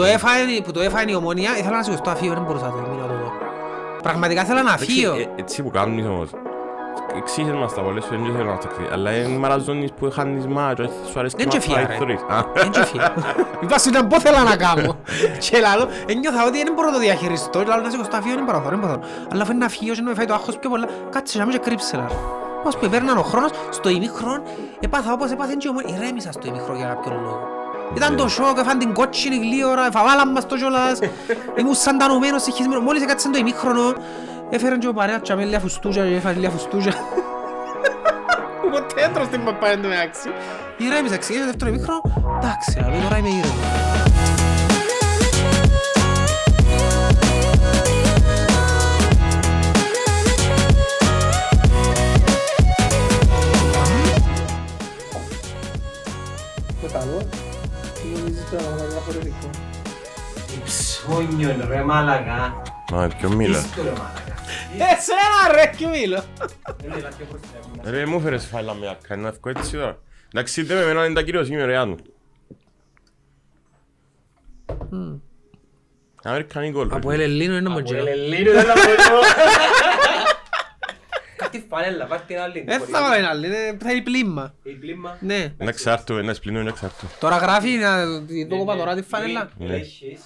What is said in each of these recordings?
το έφαγε, που το έφαγε η ομόνια, ήθελα να σηκωστώ αφείο, δεν μπορούσα να το μείνω το δω. Πραγματικά ήθελα να αφείο. Ε, Έτσι που κάνεις όμως. Εξήγες μας τα πολλές φορές, δεν θέλω να τα ξέρεις. Αλλά είναι μαραζόνεις που είχαν μάτς, σου αρέσει Δεν να και φάει φιάρε. θωρείς. Α. Δεν και φύγει. Είπα σου ήταν πώς θέλω να κάνω. Και λαλό, ένιωθα ότι δεν μπορώ να το διαχειριστώ. Και λαλό να σηκωστώ αφείο, δεν μπορώ να δω, δεν μπορώ να δω. Αλλά αφού είναι να φύγω και να με φάει το άγχος πιο πολλά, κάτσε να μην και κρύψε λαλό. Πώς που επέρναν ο χρόνος, στο ημίχρον, έπαθα όπως έπαθεν και ομόνια. Ηρέμησα στο ημίχρον για κάποιον λόγο. Ήταν το σοκ, έφαν την κότσινη γλύωρα, εφαβάλαν μας το κιόλας. Ήμουν σαντανωμένος, συγχυσμένος. Μόλις έκατσε το ημίχρονο, έφεραν και ο παρέα τσάμε λίγα φουστούζια και έφανε λίγα φουστούζια. Ποτέ έτρως την παπά εν τω μεταξύ. Ηρέμησα, ξεκίνησε το δεύτερο ημίχρονο. Εντάξει, αλλά τώρα είμαι ήρεμος. Νομίζεις τώρα να διαφορετικό. Ψώνιο ρε μάλακα. Μα ποιο μίλα. Δύσκολο μάλακα. Εσένα ρε, και μίλω. Ρε μου φέρες φάιλα με άκρα, είναι εύκολο έτσι τώρα. Εντάξει, είτε με εμένα είναι τα κυρίως είμαι ρε Άντου. Αμερικανή γκολ. ρε. Από Ελλήνο είναι Από μοντζέλο. Ελλήνου δεν θα πω Κάτι φανέλα, πάρ' την άλλη. Δεν θα βάλει άλλη, είναι- θέλει πλήμμα. Η πλήμα. Ναι. Είναι εξάρτητο, ένα σπλήνο είναι εξάρτητο. Τώρα γράφει να το κοπά τώρα τη φανέλα. Ναι. Έχεις.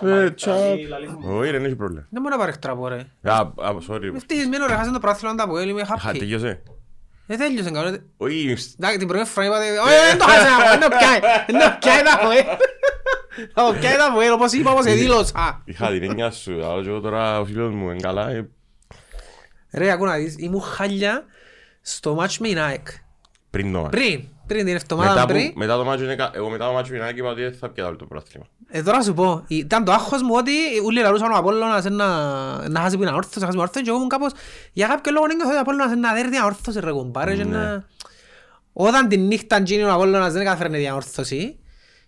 Ε, τσαπ. λαλείς μου. Όχι ρε, δεν έχει πρόβλημα. Δεν μπορεί να παρεκτραπώ ρε. Α, α, sorry. Με ευτυχισμένο ρε, χάσαν το πράθυλο να τα πω, είμαι Χα, happy. τελειώσε. Ε, τέλειωσε καλά. Όχι, Εντάξει, την πρώτη φορά είπατε, όχι δεν το χάσαν από, δεν το πιάει, δεν το πιάει τα πω, ε. Θα το πιάει τα πω, ε, όπως είπα, όπως εδήλωσα. είχα την έννοια σου, αλλά και εγώ τώρα ο φίλος μου είναι καλά. Ε, Ρε, ακού να δεις, ήμουν χάλια στο μάτς με η ΑΕΚ. Πριν το μάτς. Πριν, πριν την εβδομάδα Μετά που- πριν. Μετά το μάτσο είναι κα- εγώ μετά το μάτσο με την Άκη είπα ότι δεν θα πιέτα άλλο το πρωτάθλημα. Ε, τώρα σου πω, ήταν το άγχος μου ότι ούλοι λαλούσαν ο Απόλλωνας να, να χάσει που είναι αόρθος, να χάσει με αόρθος και εγώ ήμουν κάπως, για κάποιο λόγο νιώθω ότι ο Απόλλωνας να δέρει την αόρθωση ρε κομπάρε και να... Όταν την νύχτα γίνει ο Απόλλωνας δεν καταφέρνει την αόρθωση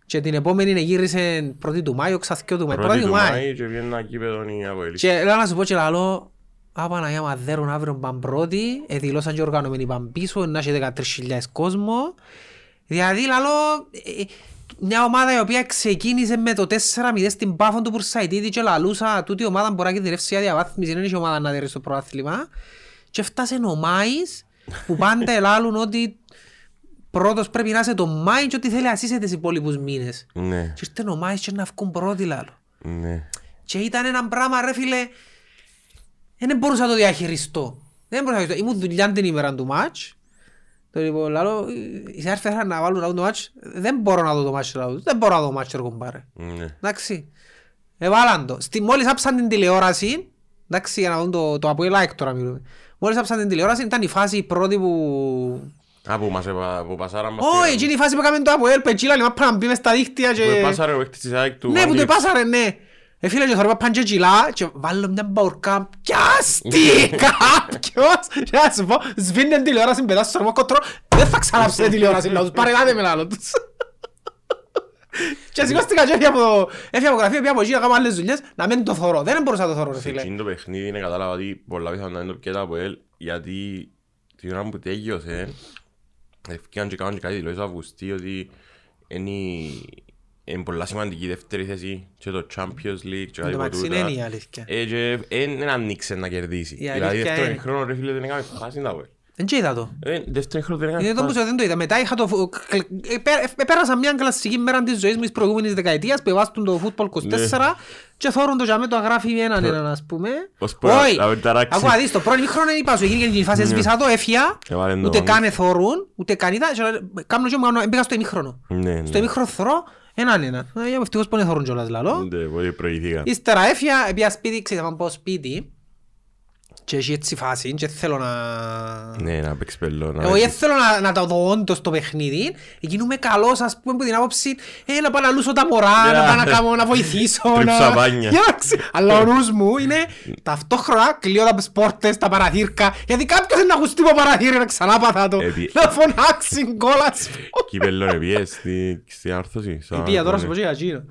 και την επόμενη γύρισε πρώτη του Μάη, ξαθκιό του Μάη, πρώτη Πρώτη του του Μάη. Μάη και βγαίνει ένα κήπεδο η Αποέλη. Και λέω να σου πω και λαλό, Α, Παναγιά μα δέρουν αύριο παν πρώτη, ε, δηλώσαν και οργανωμένοι παν πίσω, να έχει 13.000 κόσμο. Δηλαδή λαλό, ε, ε, μια ομάδα η οποία ξεκίνησε με το 4-0 στην Πάφον του Πουρσαϊτίδη και λαλούσα τούτη η ομάδα μπορεί να κινδυνεύσει για διαβάθμιση, δεν έχει ομάδα να δέρει στο πρωτάθλημα. Και φτάσε ο Μάης που πάντα ελάλουν ότι πρώτος πρέπει να είσαι το Μάη και ότι θέλει να ζήσει τις υπόλοιπους μήνες. Ναι, Και ήρθε ο Μάης και να βγουν πρώτοι λάλο. ναι. Και ήταν ένα πράγμα ρε φίλε, δεν μπορούσα να το διαχειριστώ. Δεν μπορούσα να το διαχειριστώ. Ήμουν δουλειά την ημέρα του μάτς. Το λοιπόν, λαλό, η άρφη θα να βάλουν το μάτς. Δεν μπορώ να δω το μάτς. λαλό. Δεν μπορώ να δω το μάτς, ρε κομπάρε. Ναι. Εντάξει. Εβάλαν το. Στη, μόλις άψαν την τηλεόραση, εντάξει, για να δουν το, το από like τώρα μιλούμε. Μόλις άψαν την τηλεόραση, ήταν η φάση η πρώτη που... Α, που μας επα- που πασάραν μας Όχι, πήγαν. εκείνη η φάση που έκαμε το από ελ, πετσίλα, λιμά πρέπει να μπει μες στα δίχτυα και... Που επάσαρε ο παίκτης της ΑΕΚ του Ναι, που το Βαγγέλη. επάσαρε, ναι. Ε, φίλε, και θωρώ πάνε και τσιλά και βάλω μια μπαουρκά. Πιάστη κάποιος. Και να σου πω, σβήνει την τηλεόραση, πετάς στο ρεμό κοτρό. Δεν θα ξαναψεί την τηλεόραση, λαός τους. Παρελάτε με λάλο τους. Και σηκώστηκα και έφυγα από έφυγα από γραφείο, πήγα από εκεί να κάνω άλλες δουλειές, να μην το θωρώ. Δεν μπορούσα να το θωρώ, ρε Σε φίλε. εκείνο το παιχνίδι είναι κατάλαβα ότι πολλά πιθανόν να είναι το πιέτα από ελ γιατί την ώρα που τέλειωσε ευκαιραν και κάνουν και κάτι δηλώσεις Αυγουστή ότι είναι η- είναι πολλά σημαντική η δεύτερη θέση και το Champions League και κάτι Το από μεταξύ τούτα. είναι η αλήθεια. Ε, και εν- δεν άνοιξε να κερδίσει. Η Δηλαδή αλήθεια δεύτερον είναι. χρόνο ρε φίλε δεν έκαμε φάση να πω. Δεν και είδα το. Ε, Δεύτερον χρόνο δεν Είναι έκαμε το που φάση. δεν το είδα. Μετά είχα το... φου- κλ- επέ- Επέρασα μια κλασική μέρα της ζωής μου της προηγούμενης δεκαετίας που βάζουν το Football 24 και θόρουν το τζαμέ το αγράφει έναν έναν ας πούμε. Ως πέρα, Όχι. να μην ταράξει. Ακούω να δεις το πρώτο χρόνο είπα σου έγινε και η φάση έσβησα το έφυγα Έβαλε το ούτε μάγκο. καν θόρουν ούτε καν είδα και λέω, κάνω και μου κάνω- μπήκα στο ημίχρονο. Ναι, Στο ναι. ημίχρονο θωρώ έναν έναν. Ε, Ευτυχώς που δεν θόρουν κιόλας λαλό. Ναι, πολύ προηγήθηκα. Ύστερα έφυγα, πήγα σπίτι, ξέρεις να πάω σπίτι και έχει έτσι φάση και θέλω να... Ναι, να παίξεις πελό. να Εγώ παίξει- δεν θέλω να, να το δω όντως το παιχνίδι. Γίνομαι καλός, ας πούμε, από την άποψη ε, να πάω να λούσω τα μωρά, να πάω να, κάνω, να βοηθήσω. Τρίψα να... μπάνια. Για να ξε- Αλλά ο νους μου είναι ταυτόχρονα κλείω τα πόρτες, τα παραθύρκα, γιατί κάποιος είναι να ακουστεί από παραθύρι να ξανά παθά το. Επί- Να φωνάξει γκολ, ας πούμε. Κύπελλο ρε πιες στη- στην άρθρωση. σαν- Πήγα τώρα σου πω και για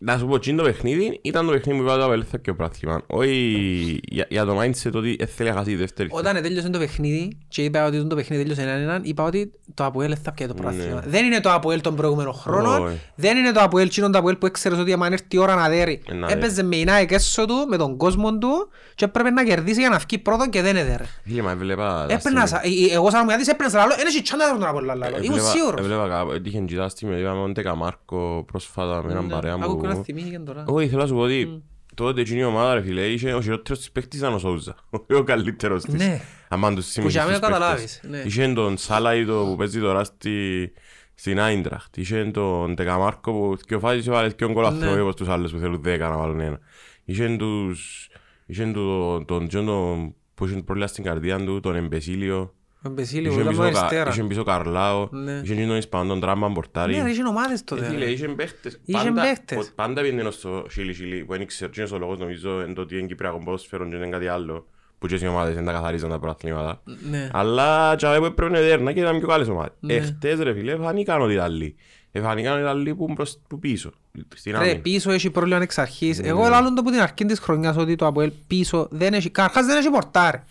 εκείνο. Ε, Το- ε, Να σου πω, τι είναι το παιχνίδι, ήταν το παιχνίδι που είπα το Αποέλ θα και ο πράθλημα. Όχι για, για το mindset ότι ε, θέλει να χάσει η δεύτερη. Όταν τέλειωσε το παιχνίδι και είπα ότι το παιχνίδι τέλειωσε έναν έναν, είπα ότι το Αποέλ θα πιάει το πρωτάθλημα. Δεν είναι το Αποέλ των προηγούμενων χρόνων, Όχι. δεν είναι το Αποέλ τσίνον το Αποέλ που έξερες ότι άμα έρθει η ώρα να δέρει. Ε, να δέρει. Έπαιζε με η Nike έσω του, με τον κόσμο του και έπρεπε να κερδίσει για να βγει πρώτον και δεν έδερε. Φίλε, μα έβλεπα... τα Έπαιρνα, στιγμή. σα- ε, εγώ σαν ομοιάτης έπαιρνα σαν άλλο, «Εν έχει τσάντα τον Αποέλ λαλό». Ήμουν Έβλεπα- σίγουρος. Έβλεπα κάπου, έτυχε κοιτά στιγμή, είπαμε τον Τεκαμάρκο πρόσφατα με έναν Ναι, παρέα άκου που να μου. θυμήθηκε τώρα. Όχι, θέλω να σου πω ότι τότε εκείνη η ομάδα ρε φίλε, είχε ο χειρότερος της παίκτης ήταν ο Σόουζα. Ο καλύτερος της. Ναι. Αμάν τους για σημείσεις μένα τους καταλάβεις, παίκτες. ναι. Είχε τον Σάλαϊτο που παίζει τώρα στη- στην Άιντραχτ. Είχε τον Τεκαμάρκο που και ο Φάτης έβαλε και ο γκολ Ναι. αθρώο όπως τους άλλους που θέλουν δέκα να βάλουν ένα. Είχε τους... Είχε τον- τον Τζον τον- που είχε πρόβλημα στην καρδία του, τον Εμπεσίλιο. Ο Μπεσίλιο, Είχε ήταν πίσω, από Κα- αριστερά. είχε πίσω Καρλάο, Ναι. είχε τον Ισπανό τον Τράμπαν Πορτάρι. Ναι, ρε, είχε ομάδες Ε, τότε. φίλε, ρε. είχε παίχτες. Είχε Πάντα- παίχτες. ο- Πάντα πήγαινε στο Chile Chile που δεν ήξερε και είναι ο λόγος νομίζω εν το ότι είναι Κυπριακό ποδόσφαιρο και δεν είναι κάτι άλλο που και οι ομάδες δεν τα καθαρίζαν τα προαθλήματα. Ναι. Αλλά και που έπρεπε να δέρνα και ήταν πιο καλές ομάδες. Εχθές ρε φίλε φανήκαν ότι ήταν άλλοι. Εφανήκαν ότι ήταν άλλοι που προς που πίσω. Στην Ρε, άμυνα. πίσω έχει πρόβλημα εξ Ναι. αρχής. Εγώ λάλλον το που την αρχή της χρονιάς ότι το Αποέλ πίσω δεν έχει, καρχάς δεν έχει πορτάρι.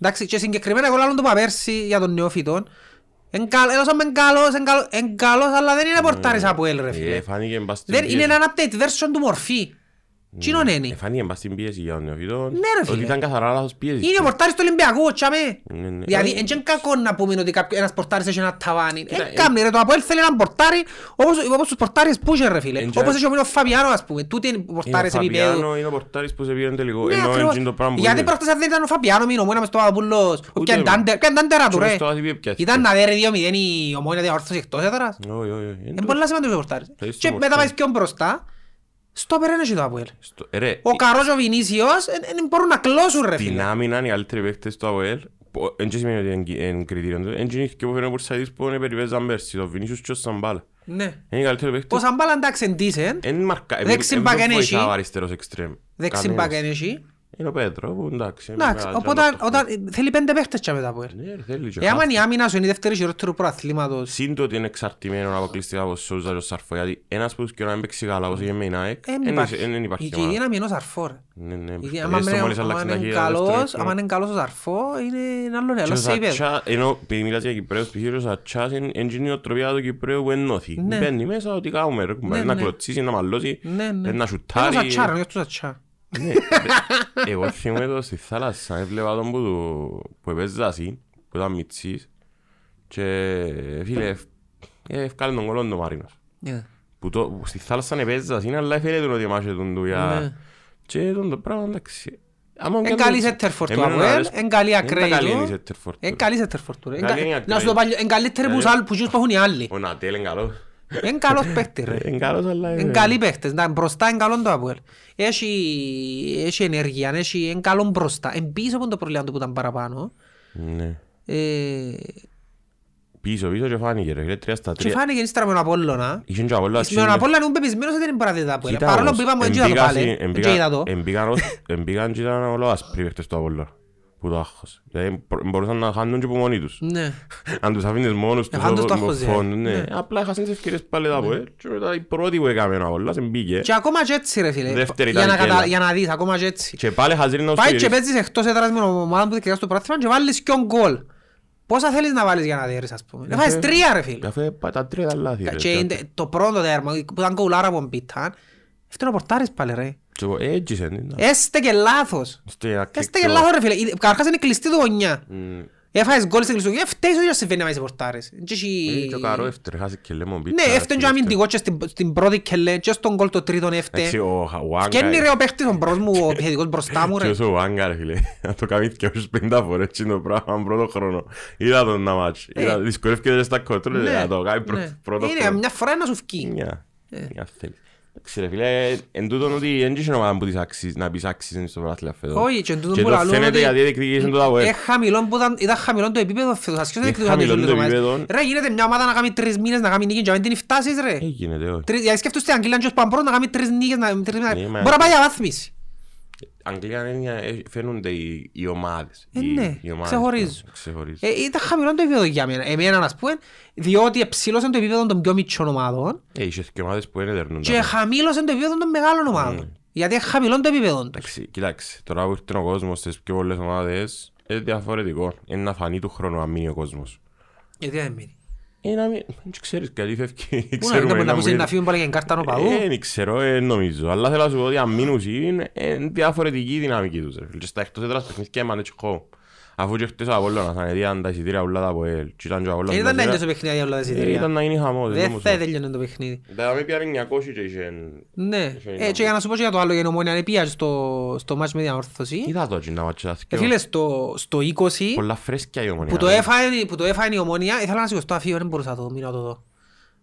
Εντάξει, και συγκεκριμένα εγώ λάλλον το είπα πέρσι για τον νεόφιτον. Εν καλ- Ένας είμαι καλός, εν καλός- εν καλός, αλλά δεν είναι πορτάρις Αποέλ ρε Ε, φίλε. Φάνηκε μπας στην Δεν, είναι πίεση. ένα update version του μορφή. Τσίνον είναι. Ε, Φάνηκε μπας στην πίεση για τον νεοφυτό. Ναι, ρε, φίλε. Ότι ήταν καθαρά λάθος πίεσης. Είναι ο πορτάρις του Ολυμπιακού, τσάμε. Ναι, ναι. Δηλαδή, Ε, εν και κακό να πούμε ότι κάποιο- ένας πορτάρις έχει ένα ταβάνι. Κοίτα, Ε, ε, κάμνη ρε, το Αποέλ θέλει έναν πορτάρι όπως, όπως τους πορτάρις που είχε ρε φίλε. Εν και- Όπως έχει ο Μίνο Φαβιάνο ας πούμε. Τούτοι είναι Είναι ο πορτάρις επίπεδου. Φαβιάνο, είναι ο πορτάρις που σε πήγαινε τελικό. Ναι, Ενώ ακριβώς. είναι το πράγμα που Γιατί είναι. προχτές αν δεν ήταν ο Φαπιάνο μήνο μου, ένα μες στο Παπαπούλος. Ούτε Ποια ντάντερ- ποια ντάντερα του Και ρε. μες στο άδειο πιάστηκε. Ήταν να δέρει 2-0 η ομόνια διαόρθωση εκτός έδρας. Όχι, όχι, όχι. Είναι πολλά σημαντικός ο πορτάρις. Θα είσαι Και στο μετά πορτάρι. πάει πιο μπροστά. Στο πέρα είναι το Αποέλ. Στο- ε, ρε, Ο Καρός ο Βινίσιος δεν μπορούν να κλώσουν ρε Την φίλε. άμυνα είναι οι καλύτεροι παίκτες του ΑΟΕΛ. Εν και σημαίνει ότι είναι κυ- είναι κριτήριο. Εν και είναι και που φέρνει ο Πουρσαϊτής που είναι περιπέζαν πέρσι. Το Βινίσιους και ο Σαμπάλα. Ναι. Είναι οι καλύτεροι παίκτες. Πόσα μπάλα εντάξει είναι decent. Εν μαρκα... εν- Δεξιν εν μπακ δεν εν βοηθά έχει. ο αριστερός εξτρέμ. Δεξιν Κανένας. μπακ είναι εκεί. Είναι ο Πέτρο που εντάξει. είναι Εντάξει, μεγάλος οπότε τζάμπας. όταν, θέλει πέντε παίχτες και μετά από ελ. Ναι, ρε, θέλει και Εάν χάφ. η άμυνα σου είναι η δεύτερη χειρότερου προαθλήματος. Συν το ότι είναι εξαρτημένος αποκλειστικά από Σόουζα και ο Σαρφό. Γιατί ένας που και να μην παίξει καλά όπως είχε με η ΑΕΚ, Δεν εν υπάρχει. είσαι- εν- εν Η υπάρχει και η ομάδα. δύναμη ενός αρφό ρε. Ναι, ναι. Γιατί Ε, άμα στο είναι- μόλις άμα αλλάξει είναι ταχύτητα καλός, δεύτερο άμα είναι καλός ο Σαρφό, είναι ένα άλλο Και άλλο ο σε επίπεδο. Σατσά, ενώ επειδή μιλάς για Κυπρέους, π.χ. ο Σατσάς είναι είναι η νοοτροπία του Κυπρέου που ενώθη. Ναι. Μπαίνει μέσα ότι κάνουμε ρε, Ναι, να ναι. κλωτσίσει, να μαλώσει, Ναι, ναι. να Είναι ο σουτάρει. Σατσά, ρε, είναι ο Σατσά. Ναι, ρε, Εγώ θυμούμαι το στη θάλασσα, έβλεπα τον που, του- που έπαιζε ασύ, που ήταν μητσής και φίλε, ευ- ε, ευκάλε τον κόλλον του Μαρίνος. Ναι. Που το, που στη θάλασσα έπαιζε ασύ, αλλά έφερε τον ότι μάχε τον του Ναι. για... Και τον το πράγμα εντάξει. Άμα Εν κάνω- καλή σέτερφορ του Εμένα Αποέλ, αρέσκει- εν καλή Δεν τα ακραίη καλή του. είναι η σέτερφορ του. Εν καλή σέτερφορ του ρε. Εν Καλή κα- είναι Να σου το ακραίη. παλιό, εν καλύτερη που τους άλλους- που τους που έχουν οι άλλοι. Ο Νατέλ είναι καλός. Εν καλός παίχτης ρε. Είναι καλός, αλλά... Εν καλοί παίχτες, να, μπροστά εν καλόν το Αποέλ. Έχει, έχει ενέργεια, έχει εν καλόν μπροστά. Εν πίσω από το πρόβλημα του που ήταν παραπάνω. Ναι. Ε, Πίσω, πίσω και φάνηκε ρε, φίλε, τρία στα και τρία. φάνηκε ύστερα με τον Απόλλωνα. Είχαν και Απόλλωνα Με τον Απόλλωνα ήμουν πεπισμένος ότι δεν μπορεί να δει τα Αποέλ. Κοίτα Παρόλο όμως, που είπαμε, δεν είδα το εμπήκα πάλι. συ- Δεν εμπήκα- είδα το. εμπήκαν ως- Εμπήκαν και ήταν όλος άσπροι παίχτες του Απόλλωνα. Που το άγχος. Δηλαδή μπο- μπορούσαν να χάνουν και από μόνοι τους. Ναι. Αν τους αφήνεις μόνους τους χάνουν τους το με άγχος, φόν, ε. ναι. Ναι. Απλά έχασαν τις ευκαιρίες πάλι τα Αποέλ. Και μετά η πρώτη που έκαμε ο Απόλλωνας εμπήκε. Και ακόμα και έτσι ρε φίλε. Δεύτερη Για ήταν να, και κατα... έλα. για να δεις, ακόμα και έτσι. Και πάλι χαζίρι να τους Πάει και στηρίζεις. παίζεις εκτός έδρας με ομάδα που δικαιάς στο πράθυμα και βάλεις και γκολ. Πόσα θέλεις να βάλεις για να δέρεις ας πούμε. Να βάλεις τρία ρε φίλε. Αφού έπα- τα τρία τα λάθη ρε. Και είναι- το πρώτο τέρμα που ήταν κοουλάρα από μπίταν. Αυτό είναι ο πορτάρις πάλι ρε. Και εγώ, Έτσι είναι. Έστε και λάθος. Στο ένα Έστε κλικ και το- λάθος ρε φίλε. Καταρχάς είναι κλειστή του γωνιά. Μμ. Έφαγες γκολ στην κλειστή του γωνιά. Φταίεις ότι συμβαίνει να είσαι πορτάρις. Και έχει- Ε, Και ο Καρό έφτερε, χάσε και λέμε ο Μπίτσα, Ναι, έφταιγε και ο έφτερε. αμυντικός και στην- στην πρώτη κελέ και στον γκολ το τρίτον Εντάξει, έφτε. ο Χαουάνκα- Σκένει ρε ο παίχτης ο μπρος μου, ο επιθετικός μπροστά μου ρε. Και ο Βάγκα ρε φίλε, να το κάνει και όσους πενήντα φορές και το πράγμα πρώτο χρόνο. Είδα τον να μάτς, είδα, δυσκολεύκεται στα κότρο, Ναι, να το κάνει πρω- ναι. πρώτο Είναι χρόνο. μια φορά να σου φκεί. Μια, μια θέλει. Εντάξει ρε φίλε, εν τούτον ότι δεν είχε ομάδα που της άξιζε, να πεις άξιζες στο πρωτάθλημα φέτος. Όχι, και εν τούτον Και που το λαλούν φαίνεται ότι γιατί διεκδικήσαν το ΑΒΕ. ε, χαμηλό που ήταν- ήταν χαμηλό το επίπεδο φέτος. Ας ποιος δεν Ε, εκδηλώνει τις χαμηλό το ομάδες. επίπεδο. Ρε γίνεται μια ομάδα να κάνει τρεις μήνες να κάνει νίκη και να μην την φτάσεις ρε. Ε, γίνεται όχι. Τρεις- Γιατί σκέφτομαι στην Αγγλία και ως Παμπρός να κάνει τρεις νίκες να τρεις μήνες. Ναι, μα- Μπορεί να πάει για βάθμιση. Αγγλία είναι, ε, φαίνονται οι, οι ομάδες. Ε, οι, ναι, οι ομάδες ξεχωρίζουν. που ξεχωρίζουν. Ε, ήταν χαμηλό το επίπεδο για μένα. Εμένα, ας πούμε, διότι εψήλωσαν το επίπεδο των πιο μικρών ομάδων Ε, είχες και ομάδες που δεν έδερνουν. και χαμήλωσαν το επίπεδο των μεγάλων ομάδων. Γιατί είναι χαμηλό το επίπεδο τους. Εντάξει, κοιτάξτε, τώρα που ήρθε ο κόσμος στις πιο πολλές ομάδες, είναι διαφορετικό. Είναι να φανεί του χρόνου να μείνει ο κόσμος. Γιατί δεν μείνει. Ε, να μην, δεν ξέρεις κάτι φεύγει. Πού να Ξέρουμε είναι, να να πούσει μην- να φύγουν πάλι για την κάρτα νοπαδού; Ε, δεν ξέρω, ε, νομίζω. Αλλά θέλω να σου πω ότι αν μείνουν είναι ε, διαφορετική η δυναμική τους. ρε. Και στα εκτός έδρας παιχνίδια έμανε και εγώ. Αφού και χτες ο Απόλλωνας ανεδίαν τα εισιτήρια όλα τα από ελ. Και ήταν και ο Ε, Απόλλωνας ήταν να μέσα. είναι το παιχνίδι για όλα τα Ε, εισιτήρια. Ήταν να γίνει χαμός. Δεν όμως. θα τέλειωνε το παιχνίδι. Τα με πιάνε 900 και είχε... Ναι. Είχε Ε, ένα και για να σου πω και για το άλλο, για την ομόνια, αν πήγα στο, στο μάτς με διαμόρφωση. Είδα το εκείνα μάτια τα Ε, θκυο. φίλε, στο, στο 20, Πολλά φρέσκια η ομονία. που το έφαγε, που το έφαγε η ομόνια, ήθελα να σηκωστώ αφείο, δεν μπορούσα να το μείνω να το δω.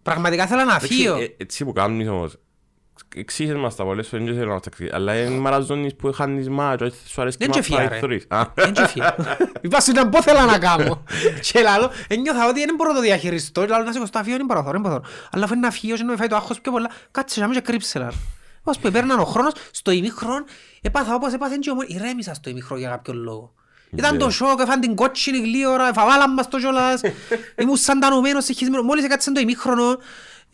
Πραγματικά ήθελα να Εντάξει, φύγω. ε, Έτσι που κάνεις όμως. Εξήγησες μας τα πολλές φορές, δεν θέλω να τα εξηγήσεις. Αλλά είναι μαραζόνις που χάνεις μάτσο, έτσι σου αρέσει Δεν και και φύγα, μας ρε. πάει θωρείς. Α. Δεν και φύγα. Είπα σου ήταν πώς θέλω να κάνω. Και λαλό, ένιωθα ότι δεν μπορώ να το διαχειριστώ. Λαλό να σηκωστώ αφείο, δεν μπορώ, δεν μπορώ. Αλλά αφού είναι να φύγω και να με φάει το άγχος πιο πολλά, κάτσε να μην και κρύψε λαλό. Ως που επέρναν ο χρόνος, στο ημίχρον, έπαθα όπως έπαθεν και ο μόνος, ηρέμησα στο ημίχρον για κάποιον λόγο. Ήταν το σοκ, έφαν την κότσινη γλύωρα, εφαβάλαν μας το κιόλας, ήμουν σαν τανωμένος, συγχυσμένος. Μόλις έκατσε το ημίχρονο,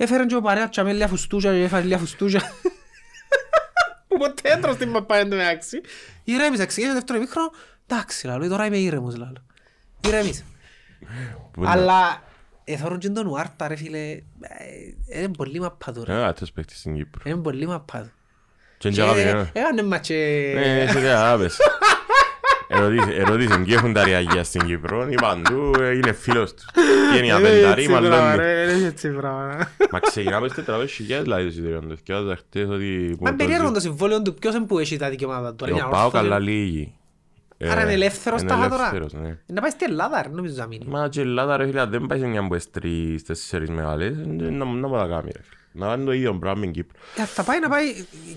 έφεραν και ο παρέας τσάμε λίγα φουστούζια και έφανε λίγα φουστούζια. Ποτέ έτρω στην παπά εν τω μεταξύ. Ηρέμησα, ξεκίνησε το δεύτερο ημίχρονο, εντάξει λαλό, τώρα είμαι ήρεμος λαλό. Ηρέμησα. Που είναι- Αλλά εθώρουν και τον Ουάρτα ρε φίλε, ε, είναι πολύ μαπάτο ρε. Ε, αυτός παίχτης στην Κύπρο. Είναι πολύ μαπάτο. Και είναι αγαπημένο. Έκανε μας και... Ε, σε τι αγάπες. Ερωτήσε- Ερώτησαν και έχουν τα ριαγιά στην Κύπρο, ή παντού, ε, είναι φίλος τους. Και είναι απενταρή, μάλλον. Είναι έτσι πράγμα. Μα ξεκινάμε στις 400.000 δηλαδή το εισιτήριο. Το θυκιάζα χτες ότι... Μα είναι περίεργο το συμβόλαιο του ποιος είναι που έχει τα δικαιώματα του. Ε, είναι Ο Πάο όρθος, καλά είναι- λίγη. Άρα είναι ελεύθερος Είναι τάχα τώρα. ελεύθερος, ναι. Να πάει στη Ελλάδα ρε, νομίζω να μείνει. Μα και η Ελλάδα ρε φίλε, αν δεν πάει σε μια από τις τρεις, τέσσερις μεγάλες, ε, να να μπορεί να κάνει ρε φίλε. Να κάνει το ίδιο πράγμα με Κύπρο. Ε, Θα πάει να πάει...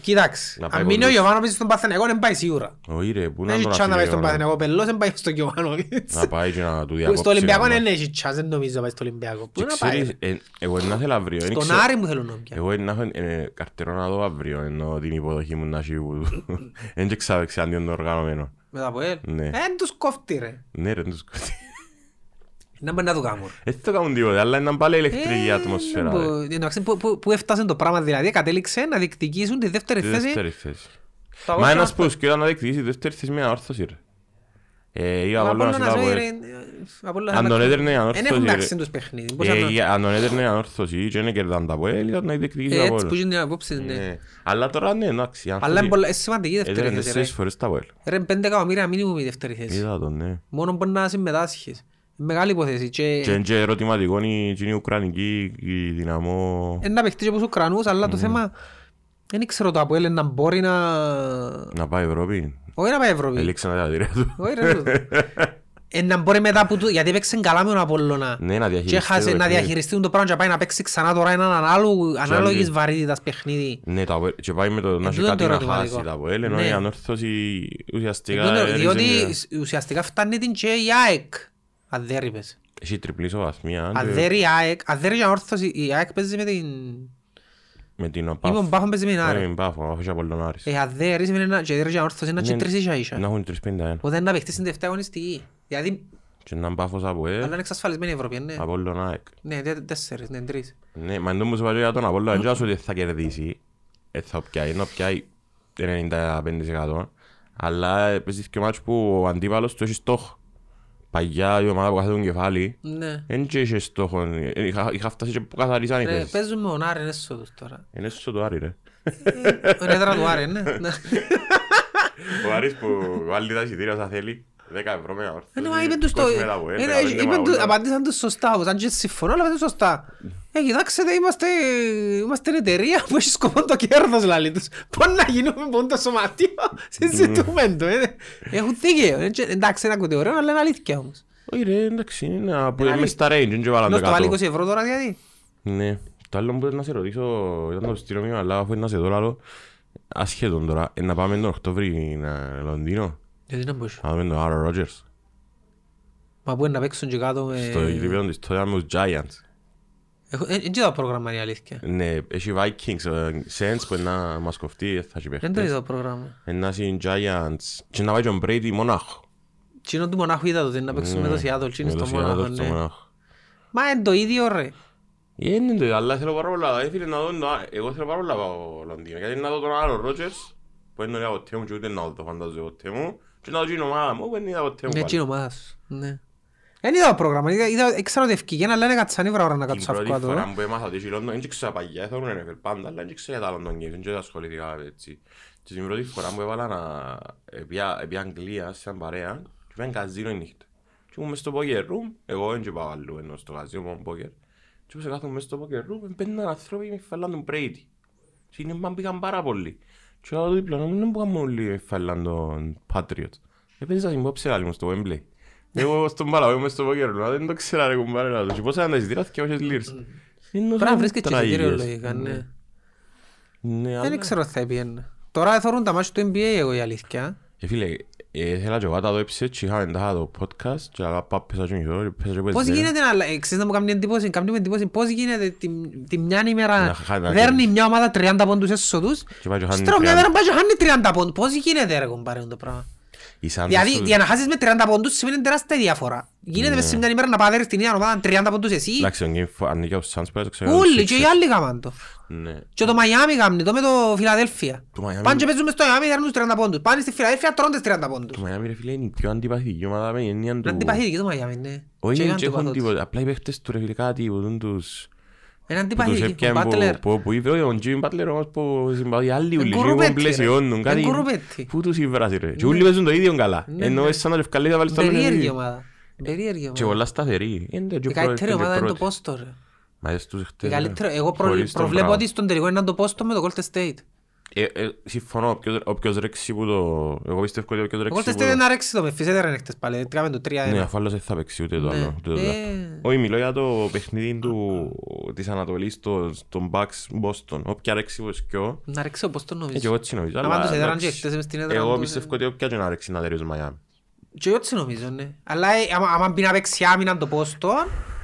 Κοιτάξτε, Να πάει αν μείνει ο πολύ. Γιωβάνοβιτς στον Παθηναϊκό δεν πάει σίγουρα. Όχι ρε, πού να Δεν έχει τον τσάν να πάει αφήσει στον ο- Παθηναϊκό, πελός δεν πάει στον Γιωβάνοβιτς. Να πάει και να του Στο διακόψει. Ολυμπιακό να δεν πάει. έχει τσάς, δεν νομίζω να πάει στο Ολυμπιακό. Πού Και να πάει. ξέρεις, ρε; ε, εγώ να θέλω αύριο. δεν Στον ξέρω- Άρη μου θέλω να πια. Εγώ να έχω ε, καρτερό να δω αύριο, ενώ την υποδοχή μου να έχει που... Δεν και ξέρω εξάντιον το οργανωμένο. Μετά από ελ. Ναι. Ε, Εν τους κόφτει ρε. Ναι ρε, δεν τους κόβει. Να μπορεί να το κάνουν. Έτσι το κάνουν τίποτα, αλλά είναι πάλι ηλεκτρική Ε, ατμοσφαίρα. που- ρε. εντάξει, που- που- Που έφτασε το πράγμα δηλαδή, κατέληξε να διεκδικήσουν τη δεύτερη Τη θέση. δεύτερη θέση. Το Μα αγώνα ένας αυτό. που σκέφτεται να διεκδικήσει τη δεύτερη θέση με ανόρθωση ρε. Ε, ή Ο Απόλλωνας Απόλλωνας, ή το ε, Αποέλ. ρε, ε, Απόλλωνας Αν τον είναι- έδερνε η Δεν ανόρθωση, έχουν ρε. αξίν τους παιχνίδι. Πώς Ε, να- για- Αν τον έδερνε η ανόρθωση και δεν κερδάν τα Αποέλ, ήταν να διεκδικήσει Ε, το Έτσι που Απόλλωνα. είναι οι απόψεις, ναι. Ναι. Αλλά τώρα ναι, εντάξει. οι Αλλά άνθρωποι είναι πολλά- είναι σημαντική η δεύτερη έδερνε θέση. τέσσερις ρε. φορές τα Αποέλ. Ρε, πέντε εκατομμύρια μήνυμου η δεύτερη θέση. Είδα τον, ναι. Μόνο μπορεί να συμμετάσχεις. Μεγάλη υπόθεση. Και Και είναι και ερωτηματικό η η Ουκρανική η δυναμό ε, να παιχτεί και από τους Ουκρανούς, αλλά το θέμα δεν ξέρω το Αποέλ να μπορεί να... να πάει Ευρώπη. Όχι να πάει Ευρώπη. Ελήξαν τα διατηρία του. Όχι ρε τούτο. Ε, να μπορεί μετά που του... Γιατί έπαιξε καλά με τον Απόλλωνα. Ναι, να Και διαχειριστεί έχασε το να παιχνίδι. διαχειριστεί το πράγμα και να πάει να παίξει ξανά τώρα έναν ανάλογο- ανάλογης άλλη- βαρύτητας παιχνίδι. Ναι, τα Αποέλ- και πάει με το να έχει τούτο κάτι το να ερωτηματικό. χάσει τα Αποέλ, ενώ Ναι. η ανόρθωση ουσιαστικά Τούτο- έριξε Διότι μια- ουσιαστικά φτάνει την και η ΑΕΚ. Αν δεν ρίπες. Έχει τριπλή ισοβαθμία Αν και δεν η ΑΕΚ, αν δεν η ανόρθωση, η ΑΕΚ παίζει με την... με την Ή με ΟΠΑΦ. τον Πάφο παίζει με την Όχι, Άρη. με την Πάφο, όχι από τον Άρης. Ε, αν δεν ρίσει με την και η ανόρθωση να Ναι, τρεις ίσα Να ίσα. έχουν 351. Οπότε να παιχτείς στην τελευταία αγωνιστική. Δηλαδή, Και να Πάφος από αλλά ΕΕ, είναι εξασφαλισμένη η Ευρώπη, ναι. από τον ΑΕΚ. Ναι, τε- τέσσερις, ναι, τρεις. Ναι, μα εντός μου σου είπα και για τον Απόλλωνα, δεν ξέρω ότι θα κερδίσει. Ε, θα πιάει, να πιάει 95%. Αλλά παίζει και μάτς που ο αντίπαλος του έχει στόχο. Παγιά η ομάδα που κάθεται τον κεφάλι, Ναι. δεν και είχε στόχο. Ε, Είχα, είχα φτάσει και που καθαρίσαν οι Ρε, θέσεις. παίζουν με τον Άρη, είναι έσοδος τώρα. Είναι στο το Άρη ρε. Ο έδρα του Άρη, ναι. Ναι. Ο Άρης που βάλει τα εισιτήρια όσα θέλει, 10 ευρώ με όρθωση. Ε, ναι, μα είπεν τους το... 20 με τα Αποέλ, ε, 15 ε, με είπεν τα τους- Απόλλωνα. Απαντήσαν τους σωστά, όπως αν και συμφωνώ, αλλά δεν σωστά. Ε, κοιτάξτε, είμαστε, είμαστε εταιρεία που έχει σκοπό το κέρδος, λαλή τους. Πώς να γίνουμε πόν το σωματείο, συζητούμε το. ε. Έχουν δίκαιο. ε, και- Εντάξει, είναι ακούτε ωραίο, αλλά είναι αλήθεια όμως. Όχι ρε, εντάξει, είναι να που Είναι είμαι στα range, δεν και βάλαν Να το στο βάλει 20 κάτω. ευρώ τώρα, δηλαδή. Ναι. Το άλλο που θέλω να σε ρωτήσω, ήταν το στείλω μήνυμα, αλλά αφού είναι να σε δω άλλο, ασχέτον τώρα, ε, να πάμε τον Οκτώβρη να Λονδίνο, Γιατί να μπορείς; να δούμε τον Άρα Ρότζερς, Μα πού είναι να παίξουν και κάτω με... στο γήπεδο της τότε με τους Giants. Έχω- ε, Δεν είδα το πρόγραμμα, είναι η αλήθεια. Ναι, έχει Vikings, ε, Saints που είναι να μας κοφτεί, θα έχει Δεν το παίχτες. είδα το πρόγραμμα. Ένα είναι Giants και να πάει και ο Brady μονάχο. Τσίνο του μονάχου είδα το, να παίξουμε με το Seattle, τσίνο Με το στο Seattle μονάχο, στο ναι. μονάχο. Μα είναι το ίδιο ρε. Είναι το, αλλά θέλω πάρα πολλά, ε, φίλε, να δω το άλλο. Εγώ θέλω πάρα πολλά από Λονδίνο, γιατί να δω τον άλλο Rodgers, που δεν είναι ποτέ μου και ούτε να δω το φαντάζομαι ποτέ μου, και να δω την ομάδα μου, που δεν είδα ποτέ μου Ναι, πάλι. τσίνο ομάδας. Ναι. Δεν είδα το πρόγραμμα, είδα, είδα, ήξερα ότι ευκήγεν, αλλά είναι κατσανή βράδυ να Την κάτσω πρώτη αυκάτω. φορά που έμαθα ότι η London, δεν ξέρω παγιά, θα ήμουν NFL πάντα, αλλά δεν ξέρω τα London Games, δεν ασχολήθηκα έτσι. Και την πρώτη φορά που έβαλα να επί- επί Αγγλία, σαν παρέα, και πήγαν καζίνο η νύχτα. Και ήμουν μες στο poker room, εγώ δεν και πάω αλλού, ενώ στο καζίνο μόνο poker. Και όπως κάθομαι μες στο poker room, μπαίνουν άνθρωποι με φαλάν τον Brady. Και είναι μαν πήγαν πάρα πολύ. Και άλλο δίπλα, μου δεν πήγαν όλοι με φαλάν τον Patriots. Έπαιζα την υπόψη άλλη μου στο Wembley. Εγώ στον Παλαβό είμαι στο poker room, δεν το ξέρα ρε κουμπάρε να το. Και πόσα είναι τα εισιτήρια, και όχι λίρες. Πρέπει να βρίσκεται και εισιτήριο λογικά, ναι. Ναι, Δεν αλλά... ξέρω θα πιένε. Τώρα θεωρούν τα μάτια του NBA εγώ η αλήθεια. Ε, φίλε, ε, ήθελα και εγώ να τα δω επίσης και είχαμε τα το podcast και αλλά πάω πέσα και νυχτώ, πέσα και Πώς πέσα. γίνεται να αλλα- ε, ξέρεις να μου κάνει εντύπωση, κάνει μου εντύπωση πώς γίνεται τη, τη μια ημέρα Να χάνει- να δέρνει κερδίσει. μια ομάδα 30 πόντους έσοδους Και πάει και χάνει Στρώμα μια 30. μέρα πάει και χάνει 30 πόντους. Πώς γίνεται ρε κομπάρε το πράγμα. Οι Suns Δηλαδή στο- για να χάσεις με 30 πόντους σημαίνει τεράστια διαφορά. Γίνεται μες σε μια ημέρα να πάρεις την ίδια ομάδα 30 πόντους εσύ. Εντάξει, ο Game Four ανήκει στους Suns, πρέπει να το ξέρω. Όλοι και οι άλλοι κάμαν το. Ναι. Και το Μαϊάμι κάμνει το με το Φιλαδέλφια. Το Miami- Πάνε και παίζουν μες στο Μαϊάμι δέρνουν τους 30 πόντους. Πάνε στη Φιλαδέλφια τρώνε τις 30 πόντους. Το Miami ρε φίλε είναι η πιο αντιπαθητική ομάδα με έννοια Είναι του... αντιπαθητική το Μαϊάμι, ναι. Όχι, Και δεν είναι έχουν αντιπαθός. τίποτα. Απλά οι παίχτες του ρε φίλε κάτι που δουν τους... Είναι που τους αντιπαθητική. Ο έπιαν που- Μπάτλερ. που- που είπε ο Jimmy Butler όμως που συμπαθεί άλλοι ούλοι. Εγκουρουπέτη, Και ρε. πλαισιώνουν κάτι. Εγκουρουπέτη. Πού τους ήβρασε ρε. Και όλοι παίζουν το ίδιο καλά. Ναι, Ενώ ναι. εσύ σαν να ευκαλείς να βάλεις το άλλο Περίεργη ίδιο. ομάδα. Περίεργη Και ομάδα. πολλά σταθερή. Είναι το Η πιο καλύτερη πρώτη, ομάδα είναι το πρώτη. Πόστο ρε. Μα έτσι τους Η χτες, καλύτερη, ρε. εγώ προ- Χωρίς τον προβλέπω Brown. ότι στον τελικό είναι το Πόστο με το Golden State. Ε, ε, συμφωνώ, όποιος- όποιος ρέξει που το... Εγώ πιστεύω ότι όποιος Το ρέξει Golden που State το... είναι να ρέξει το Memphis, δεν ρέξτε πάλι. Τράβε το 3-1. Ναι, αφού άλλος δεν θα παίξει ούτε το Ναι. άλλο. ούτε το Ε. άλλο. Όχι, μιλώ για το παιχνίδι του, της Ανατολής, το, στον Bucks Boston. Όποια ρέξει που σκιώ, Να ρέξει όπως το ε, νομίζω. και εγώ έτσι νομίζω. Να αλλά πάντως έδραν εντάξει, και χτες μες στην έδρα Εγώ τους, πιστεύω ε. ότι όποια και να ρέξει να δέρει Μαϊάμι. Και εγώ έτσι νομίζω, ναι. Αλλά ε, άμα- άμα μπει να παίξει άμυνα το Πόστο,